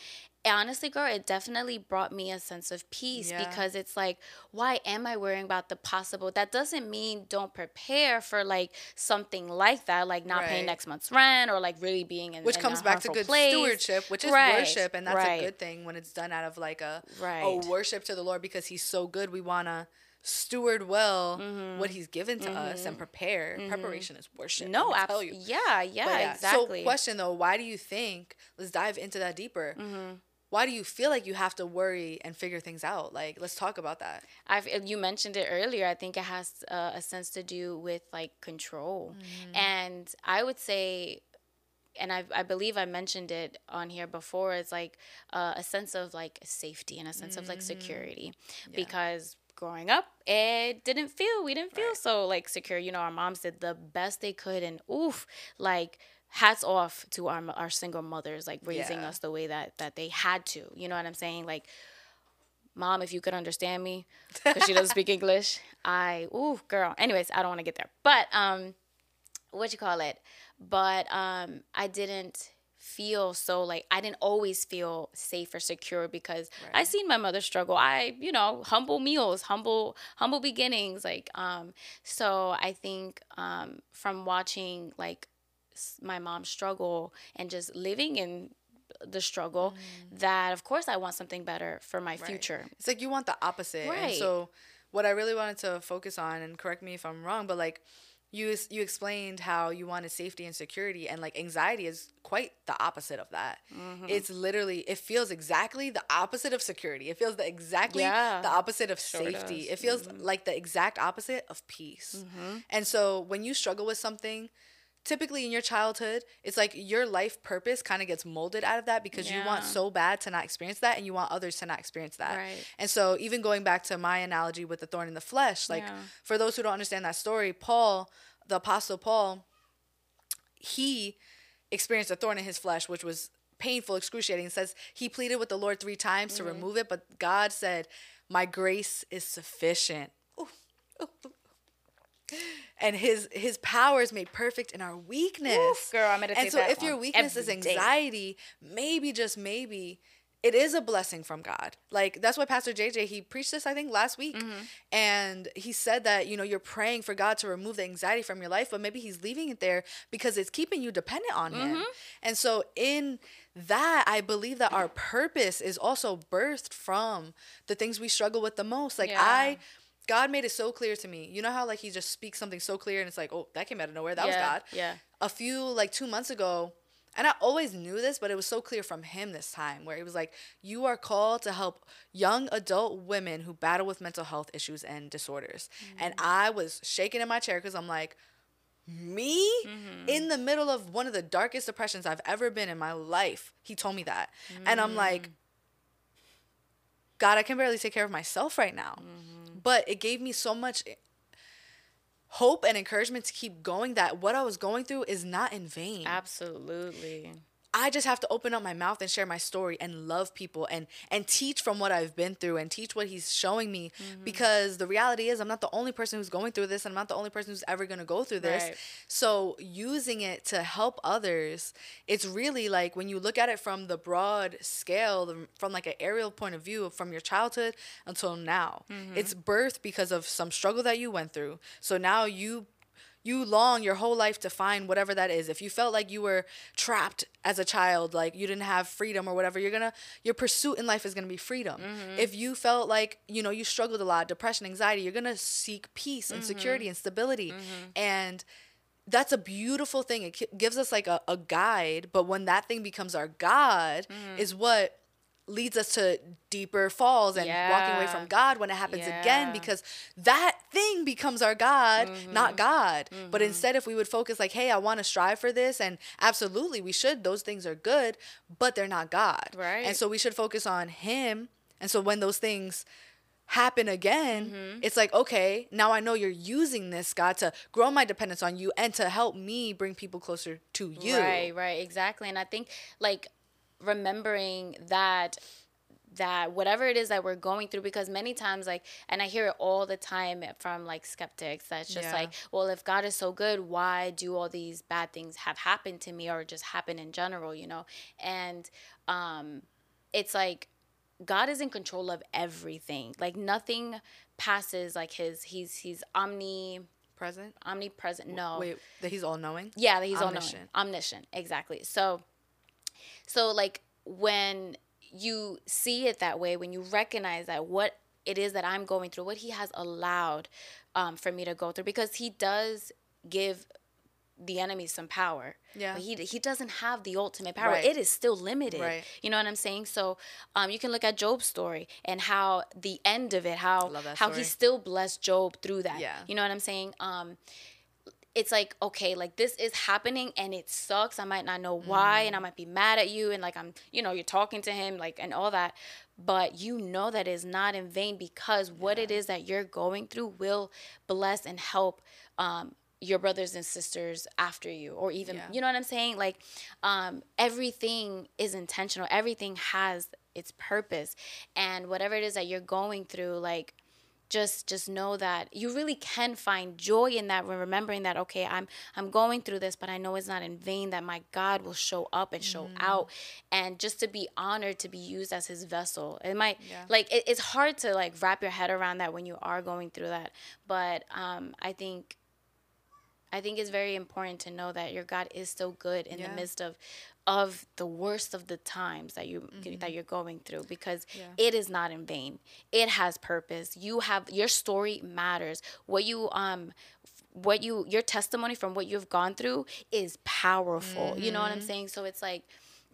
honestly, girl, it definitely brought me a sense of peace Yeah. because it's like, why am I worrying about the possible? That doesn't mean don't prepare for like something like that, like not paying next month's rent or like really being in which in comes back to good place. stewardship, which is Right, worship, and that's right. a good thing when it's done out of like a Right. a worship to the Lord because He's so good. We wanna steward well what He's given to us and prepare. Preparation is worship. Mm-hmm. No, absolutely. you. Yeah, yeah, exactly. So, question though, why do you think? Let's dive into that deeper. Mm-hmm. Why do you feel like you have to worry and figure things out? Like, let's talk about that. I've you mentioned it earlier. I think it has uh, a sense to do with like control, and I would say, and I I believe I mentioned it on here before. It's like uh, a sense of like safety and a sense of like security, because growing up it didn't feel we didn't feel so like secure. You know, our moms did the best they could, and oof, like hats off to our our single mothers like raising Yeah. us the way that that they had to. You know what I'm saying? Like mom, if you could understand me, because she doesn't speak English. I, ooh, girl. Anyways, I don't want to get there. But um, what you call it? But um, I didn't feel so like I didn't always feel safe or secure because I seen my mother struggle. I, you know, humble meals, humble humble beginnings, like um. So I think um from watching like my mom struggle and just living in the struggle that of course I want something better for my future. It's like you want the opposite. And Right. so, what I really wanted to focus on, and correct me if I'm wrong, but like you you explained how you wanted safety and security, and like anxiety is quite the opposite of that. Mm-hmm. It's literally it feels exactly the opposite of security. It feels the exactly Yeah. the opposite of Sure safety. Mm-hmm. It feels like the exact opposite of peace. And so when you struggle with something typically in your childhood, it's like your life purpose kind of gets molded out of that because you want so bad to not experience that and you want others to not experience that. Right. And so even going back to my analogy with the thorn in the flesh, like Yeah. for those who don't understand that story, Paul, the apostle Paul, he experienced a thorn in his flesh, which was painful, excruciating. It says he pleaded with the Lord three times to mm-hmm. remove it, but God said, My grace is sufficient. Ooh, ooh, ooh. And his his power is made perfect in our weakness. Oof, girl, I meditate And so if your weakness is every day. anxiety, maybe just maybe it is a blessing from God. Like that's why Pastor JJ he preached this I think last week, Mm-hmm. and he said that you know you're praying for God to remove the anxiety from your life, but maybe He's leaving it there because it's keeping you dependent on Mm-hmm. Him. And so in that, I believe that our purpose is also birthed from the things we struggle with the most. Like Yeah. I. God made it so clear to me. You know how like he just speaks something so clear and it's like, oh, that came out of nowhere. That was God. yeah. a few like two months ago and i always knew this but it was so clear from him this time where he was like you are called to help young adult women who battle with mental health issues and disorders. And mm. i was shaking in my chair because i'm like me? Mm-hmm. In the middle of one of the darkest depressions i've ever been in my life. He told me that. And i'm like mm. god i can barely take care of myself right now mm-hmm. But it gave me so much hope and encouragement to keep going that what I was going through is not in vain. Absolutely. I just have to open up my mouth and share my story and love people and and teach from what I've been through and teach what he's showing me Mm-hmm. because the reality is I'm not the only person who's going through this and I'm not the only person who's ever going to go through this. Right. So using it to help others, it's really like when you look at it from the broad scale, from like an aerial point of view from your childhood until now. Mm-hmm. It's birth because of some struggle that you went through. So now you you long your whole life to find whatever that is. If you felt like you were trapped as a child, like you didn't have freedom or whatever, you're gonna your pursuit in life is gonna be freedom. Mm-hmm. If you felt like you know you struggled a lot, depression, anxiety, you're gonna seek peace and mm-hmm. security and stability, mm-hmm. and that's a beautiful thing. It gives us like a, a guide, but when that thing becomes our God, is what leads us to deeper falls and walking away from God when it happens again because that thing becomes our God, Mm-hmm. not God. But instead, if we would focus like, hey, I want to strive for this, and absolutely we should, those things are good, but they're not God. Right. And so we should focus on Him. And so when those things happen again, Mm-hmm. it's like, okay, now I know you're using this, God, to grow my dependence on you and to help me bring people closer to you. Right, right, exactly. And I think like remembering that that whatever it is that we're going through because many times like and I hear it all the time from like skeptics that's just Yeah. like well if God is so good why do all these bad things have happened to me or just happen in general you know and um it's like God is in control of everything. Like nothing passes like his he's he's omni Present. omnipresent. No. Wait, that he's all knowing. Yeah, that he's all knowing. Omniscient. Omniscient, exactly. So, so like when you see it that way, when you recognize that what it is that I'm going through, what He has allowed um, for me to go through, because He does give the enemy some power. Yeah. But he he doesn't have the ultimate power. Right. It is still limited. Right. You know what I'm saying? So, um, you can look at Job's story and how the end of it, how how story. he still blessed Job through that. Yeah. You know what I'm saying? Um, it's like okay like this is happening and it sucks. I might not know why and i Mm. might be mad at you and like i'm you know you're talking to him like and all that. But you know that is not in vain because what it is that you're going through will bless and help um your brothers and sisters after you or even Yeah. you know what i'm saying? Like um everything is intentional. Everything has its purpose. And whatever it is that you're going through like just just know that you really can find joy in that when remembering that okay i'm i'm going through this but i know it's not in vain that my god will show up and show out and just to be honored to be used as his vessel it might Yeah. like it, it's hard to like wrap your head around that when you are going through that but um i think I think it's very important to know that your God is so good in Yeah. the midst of of the worst of the times that you that you're going through because Mm-hmm. Yeah. it is not in vain. It has purpose. You have your story matters. What you um what you your testimony from what you've gone through is powerful. You know what I'm saying? So it's like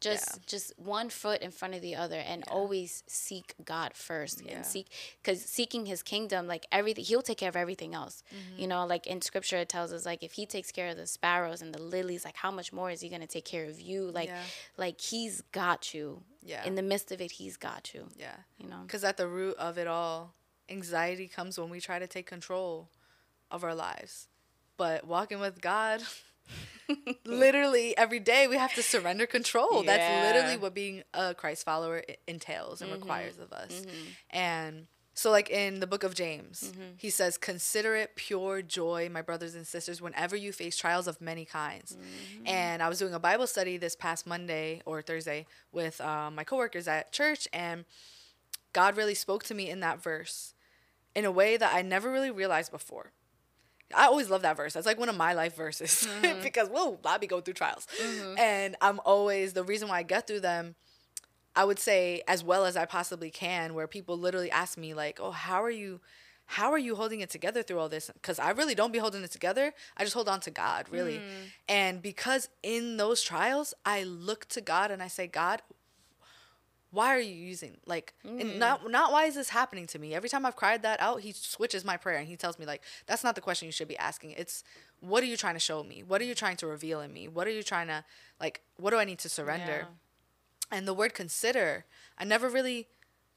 just. Yeah. just one foot in front of the other and always seek God first Yeah. and seek because seeking his kingdom like everything he'll take care of everything else Mm-hmm. you know like in scripture it tells us like if he takes care of the sparrows and the lilies like how much more is he going to take care of you like Yeah. like he's got you Yeah. in the midst of it he's got you Yeah. you know Because at the root of it all, anxiety comes when we try to take control of our lives. But walking with God, literally every day we have to surrender control. That's literally what being a Christ follower entails and mm-hmm. requires of us. Mm-hmm. And so, like in the book of James, mm-hmm. he says, Consider it pure joy, my brothers and sisters, whenever you face trials of many kinds. And I was doing a Bible study this past Monday or Thursday with um, my coworkers at church, and God really spoke to me in that verse in a way that I never really realized before. I always love that verse. That's like one of my life verses mm-hmm. because whoa, I be going through trials, mm-hmm. and I'm always the reason why I get through them. I would say as well as I possibly can, where people literally ask me like, "Oh, how are you? How are you holding it together through all this?" Because I really don't be holding it together. I just hold on to God, really, mm. and because in those trials, I look to God and I say, "God, why are you using like and mm. not not why is this happening to me? Every time i've cried that out he switches my prayer and he tells me like that's not the question you should be asking. It's what are you trying to show me? What are you trying to reveal in me? What are you trying to like what do i need to surrender? And the word consider i never really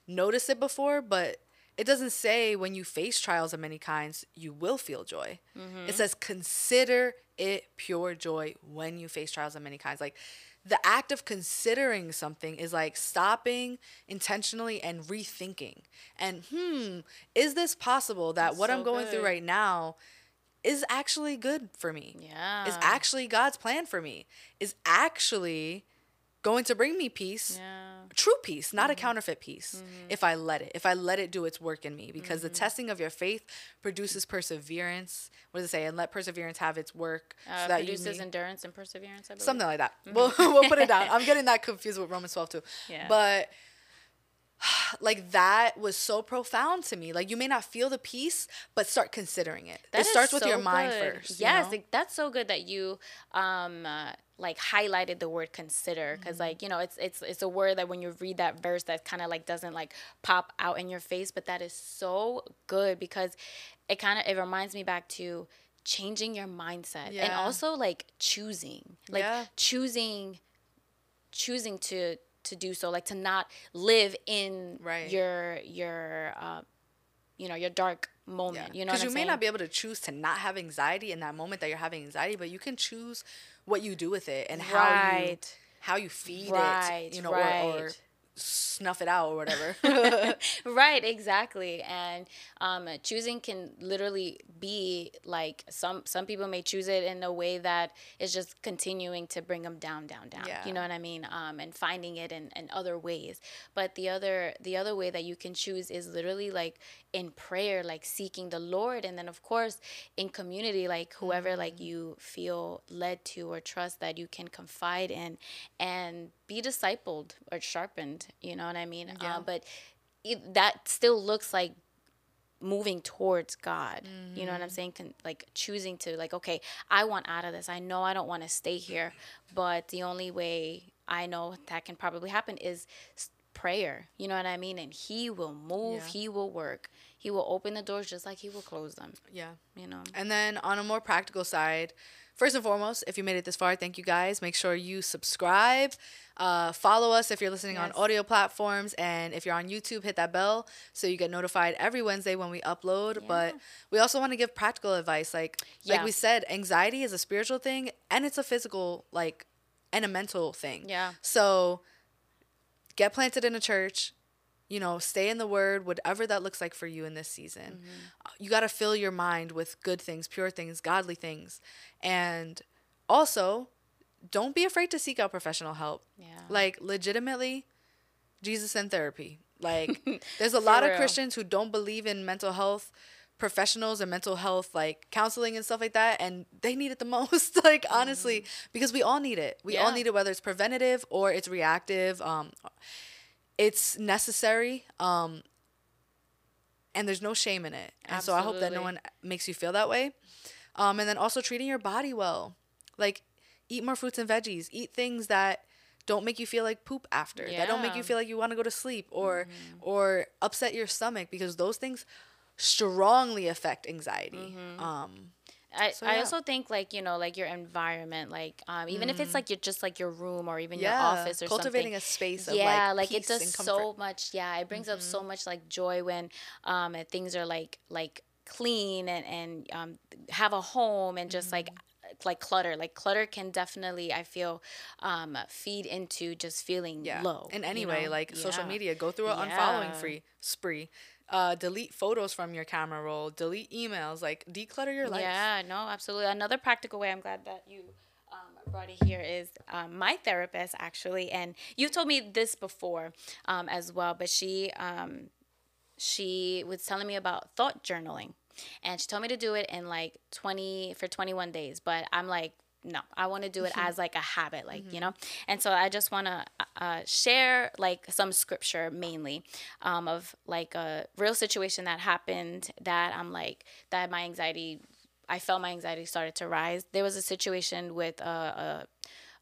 noticed it before but it doesn't say when you face trials of many kinds you will feel joy. It mm-hmm. says consider it pure joy when you face trials of many kinds. Like the act of considering something is like stopping intentionally and rethinking. And hmm is this possible that what so i'm going through right now is actually good for me? Yeah. is actually god's plan for me? Is actually going to bring me peace yeah true peace, not a counterfeit peace, if I let it, if I let it do its work in me. Because the Mm-hmm. testing of your faith produces perseverance. What does it say? And let perseverance have its work. uh, so that you produces may- endurance and perseverance I believe. something like that. We'll, we'll put it down. I'm getting that confused with Romans 12 too. Yeah. But like that was so profound to me. Like you may not feel the peace, but start considering it. That it starts with so your mind good. first. you Yes, know? like, that's so good that you um uh, like highlighted the word consider because Mm-hmm. like you know it's it's it's a word that when you read that verse that kind of like doesn't like pop out in your face, but that is so good because it kind of it reminds me back to changing your mindset and also like choosing like Yeah. choosing choosing to to do so like to not live in Right. your your uh you know your dark moment you know because you I'm may saying? not be able to choose to not have anxiety in that moment that you're having anxiety, but you can choose what you do with it and how you Right. how you feed Right, it, you know, or, or right. Snuff it out or whatever. right exactly and um, choosing can literally be like some some people may choose it in a way that is just continuing to bring them down down down Yeah. you know what i mean um, and finding it in, in other ways but the other the other way that you can choose is literally like in prayer like seeking the lord and then of course in community like whoever like Mm-hmm. you feel led to or trust that you can confide in and be discipled or sharpened you know what i mean Yeah. uh, but it, that still looks like moving towards God. You know what I'm Mm-hmm. saying? Con- like choosing to like, okay, I want out of this. I know I don't want to stay here, but the only way I know that can probably happen is s- prayer. You know what I mean? And He will move. Yeah. He will work. He will open the doors just like He will close them. yeah. You know. And then on a more practical side, first and foremost, if you made it this far, thank you guys. Make sure you subscribe, uh, follow us if you're listening on audio platforms, and if you're on YouTube, hit that bell so you get notified every Wednesday when we upload. But we also want to give practical advice, like like we said, anxiety is a spiritual thing and it's a physical like and a mental thing. Yeah. So get planted in a church you know stay in the word whatever that looks like for you in this season. Uh, you got to fill your mind with good things pure things godly things. And also don't be afraid to seek out professional help. Yeah. like legitimately jesus and therapy. Like there's a lot of real. christians who don't believe in mental health professionals and mental health like counseling and stuff like that and they need it the most like honestly because we all need it. We all need it whether it's preventative or it's reactive um it's necessary um and there's no shame in it. And so i hope that no one makes you feel that way. Um and then also treating your body well. Like eat more fruits and veggies. Eat things that don't make you feel like poop after yeah. that don't make you feel like you want to go to sleep or or upset your stomach because those things strongly affect anxiety um I, So, I also think like you know like your environment like um, even if it's like you're just like your room or even yeah your office or something. cultivating something a space of yeah like, like, it does so. Mm-hmm. much yeah it brings up so much like joy when um things are like like clean and and um have a home and just like Mm-hmm. like clutter like clutter can definitely i feel um feed into just feeling yeah low in any you way know? like social media go through an unfollowing free spree uh delete photos from your camera roll delete emails like declutter your life Yeah, no, absolutely. Another practical way, I'm glad that you um, brought it here, is um, my therapist actually, and you told me this before um, as well, but she um, she was telling me about thought journaling, and she told me to do it in like 20 for 21 days, but I'm like. No, I want to do it as like a habit, like you know, and so I just want to uh, share like some scripture mainly um, of like a real situation that happened that I'm like that my anxiety I felt my anxiety started to rise. There was a situation with a,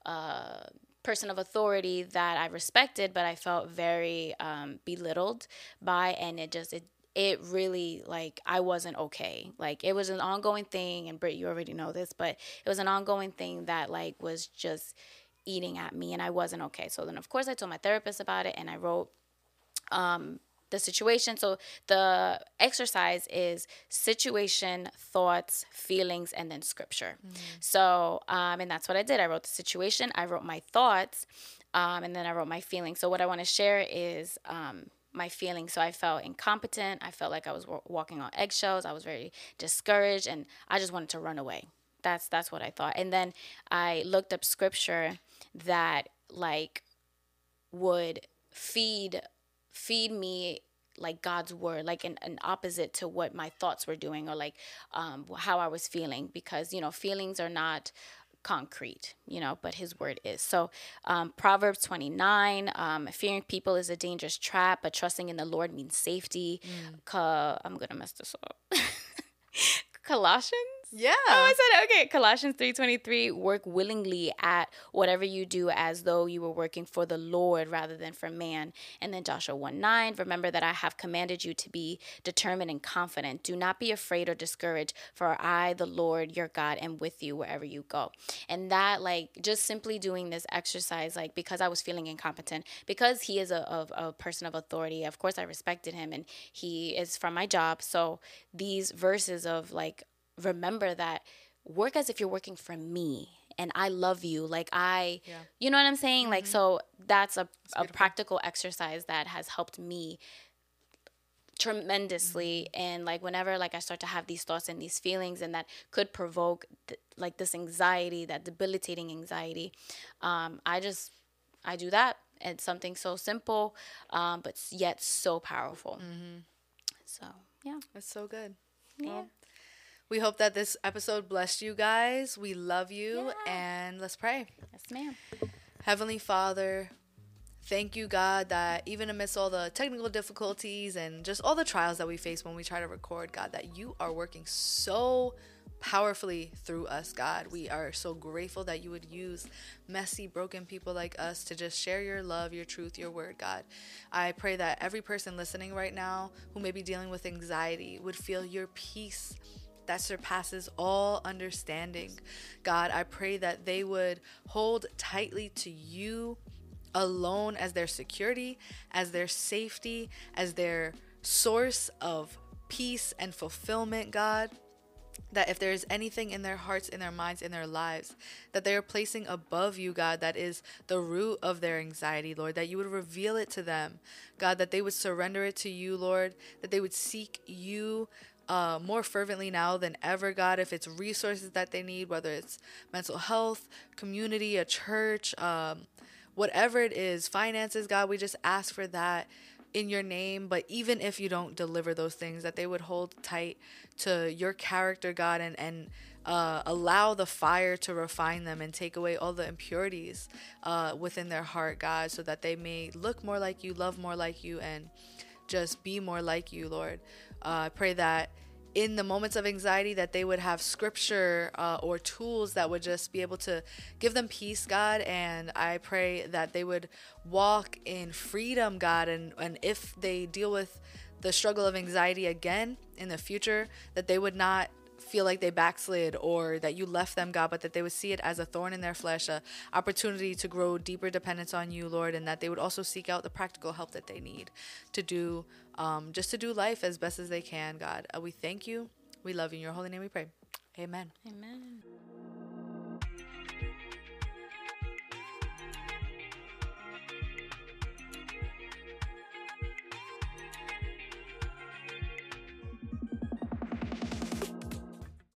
a, a person of authority that I respected, but I felt very um, belittled by, and it just it it really like I wasn't okay. Like it was an ongoing thing, and Britt, you already know this, but it was an ongoing thing that like was just eating at me, and I wasn't okay. So then, of course, I told my therapist about it, and I wrote um, the situation. So the exercise is situation, thoughts, feelings, and then scripture. So, um, and that's what I did. I wrote the situation, I wrote my thoughts, um, and then I wrote my feelings. So what I want to share is um, my feelings. So I felt incompetent. I felt like I was wa- walking on eggshells. I was very discouraged, and I just wanted to run away. That's that's what I thought. And then I looked up scripture that like would feed feed me like God's word, like an, an opposite to what my thoughts were doing or like um, how I was feeling, because you know feelings are not concrete, you know, but His word is. So um, Proverbs twenty nine, um, fearing people is a dangerous trap, but trusting in the Lord means safety. Ca- I'm gonna mess this up. Colossians. Yeah Oh, I said okay. Colossians three twenty three. Work willingly at whatever you do, as though you were working for the Lord rather than for man. And then Joshua one nine. Remember that I have commanded you to be determined and confident. Do not be afraid or discouraged, for I, the Lord your God, am with you wherever you go. And that, like, just simply doing this exercise, like, because I was feeling incompetent, because he is a, a, a person of authority. Of course, I respected him, and he is from my job. So these verses of like remember that work as if you're working for me and I love you. Like I, Yeah. you know what I'm saying? Like so that's a, a practical exercise that has helped me tremendously and like whenever like i start to have these thoughts and these feelings and that could provoke th- like this anxiety that debilitating anxiety um i just i do that it's something so simple um but yet so powerful so yeah That's so good. yeah Well, we hope that this episode blessed you guys. We love you, Yeah. and let's pray. yes ma'am Heavenly Father, thank you, God, that even amidst all the technical difficulties and just all the trials that we face when we try to record, God, that you are working so powerfully through us, God. We are so grateful that you would use messy, broken people like us to just share your love, your truth, your word, God. I pray that every person listening right now who may be dealing with anxiety would feel your peace that surpasses all understanding. God, I pray that they would hold tightly to you alone as their security, as their safety, as their source of peace and fulfillment, God. That if there's anything in their hearts, in their minds, in their lives that they are placing above you, God, that is the root of their anxiety, Lord, that you would reveal it to them, God, that they would surrender it to you, Lord, that they would seek you uh, more fervently now than ever, God. If it's resources that they need, whether it's mental health, community, a church, um, whatever it is, finances, God, we just ask for that in your name. But even if you don't deliver those things, that they would hold tight to your character, God, and, and uh, allow the fire to refine them and take away all the impurities uh, within their heart, God, so that they may look more like you, love more like you, and just be more like you, Lord. Uh, I pray that in the moments of anxiety that they would have scripture uh, or tools that would just be able to give them peace god. And i pray that they would walk in freedom god. And, and if they deal with the struggle of anxiety again in the future that they would not feel like they backslid or that you left them god but that they would see it as a thorn in their flesh a opportunity to grow deeper dependence on you lord and that they would also seek out the practical help that they need to do um, just to do life as best as they can god. Uh, we thank you. We love you. In your holy name we pray. Amen. Amen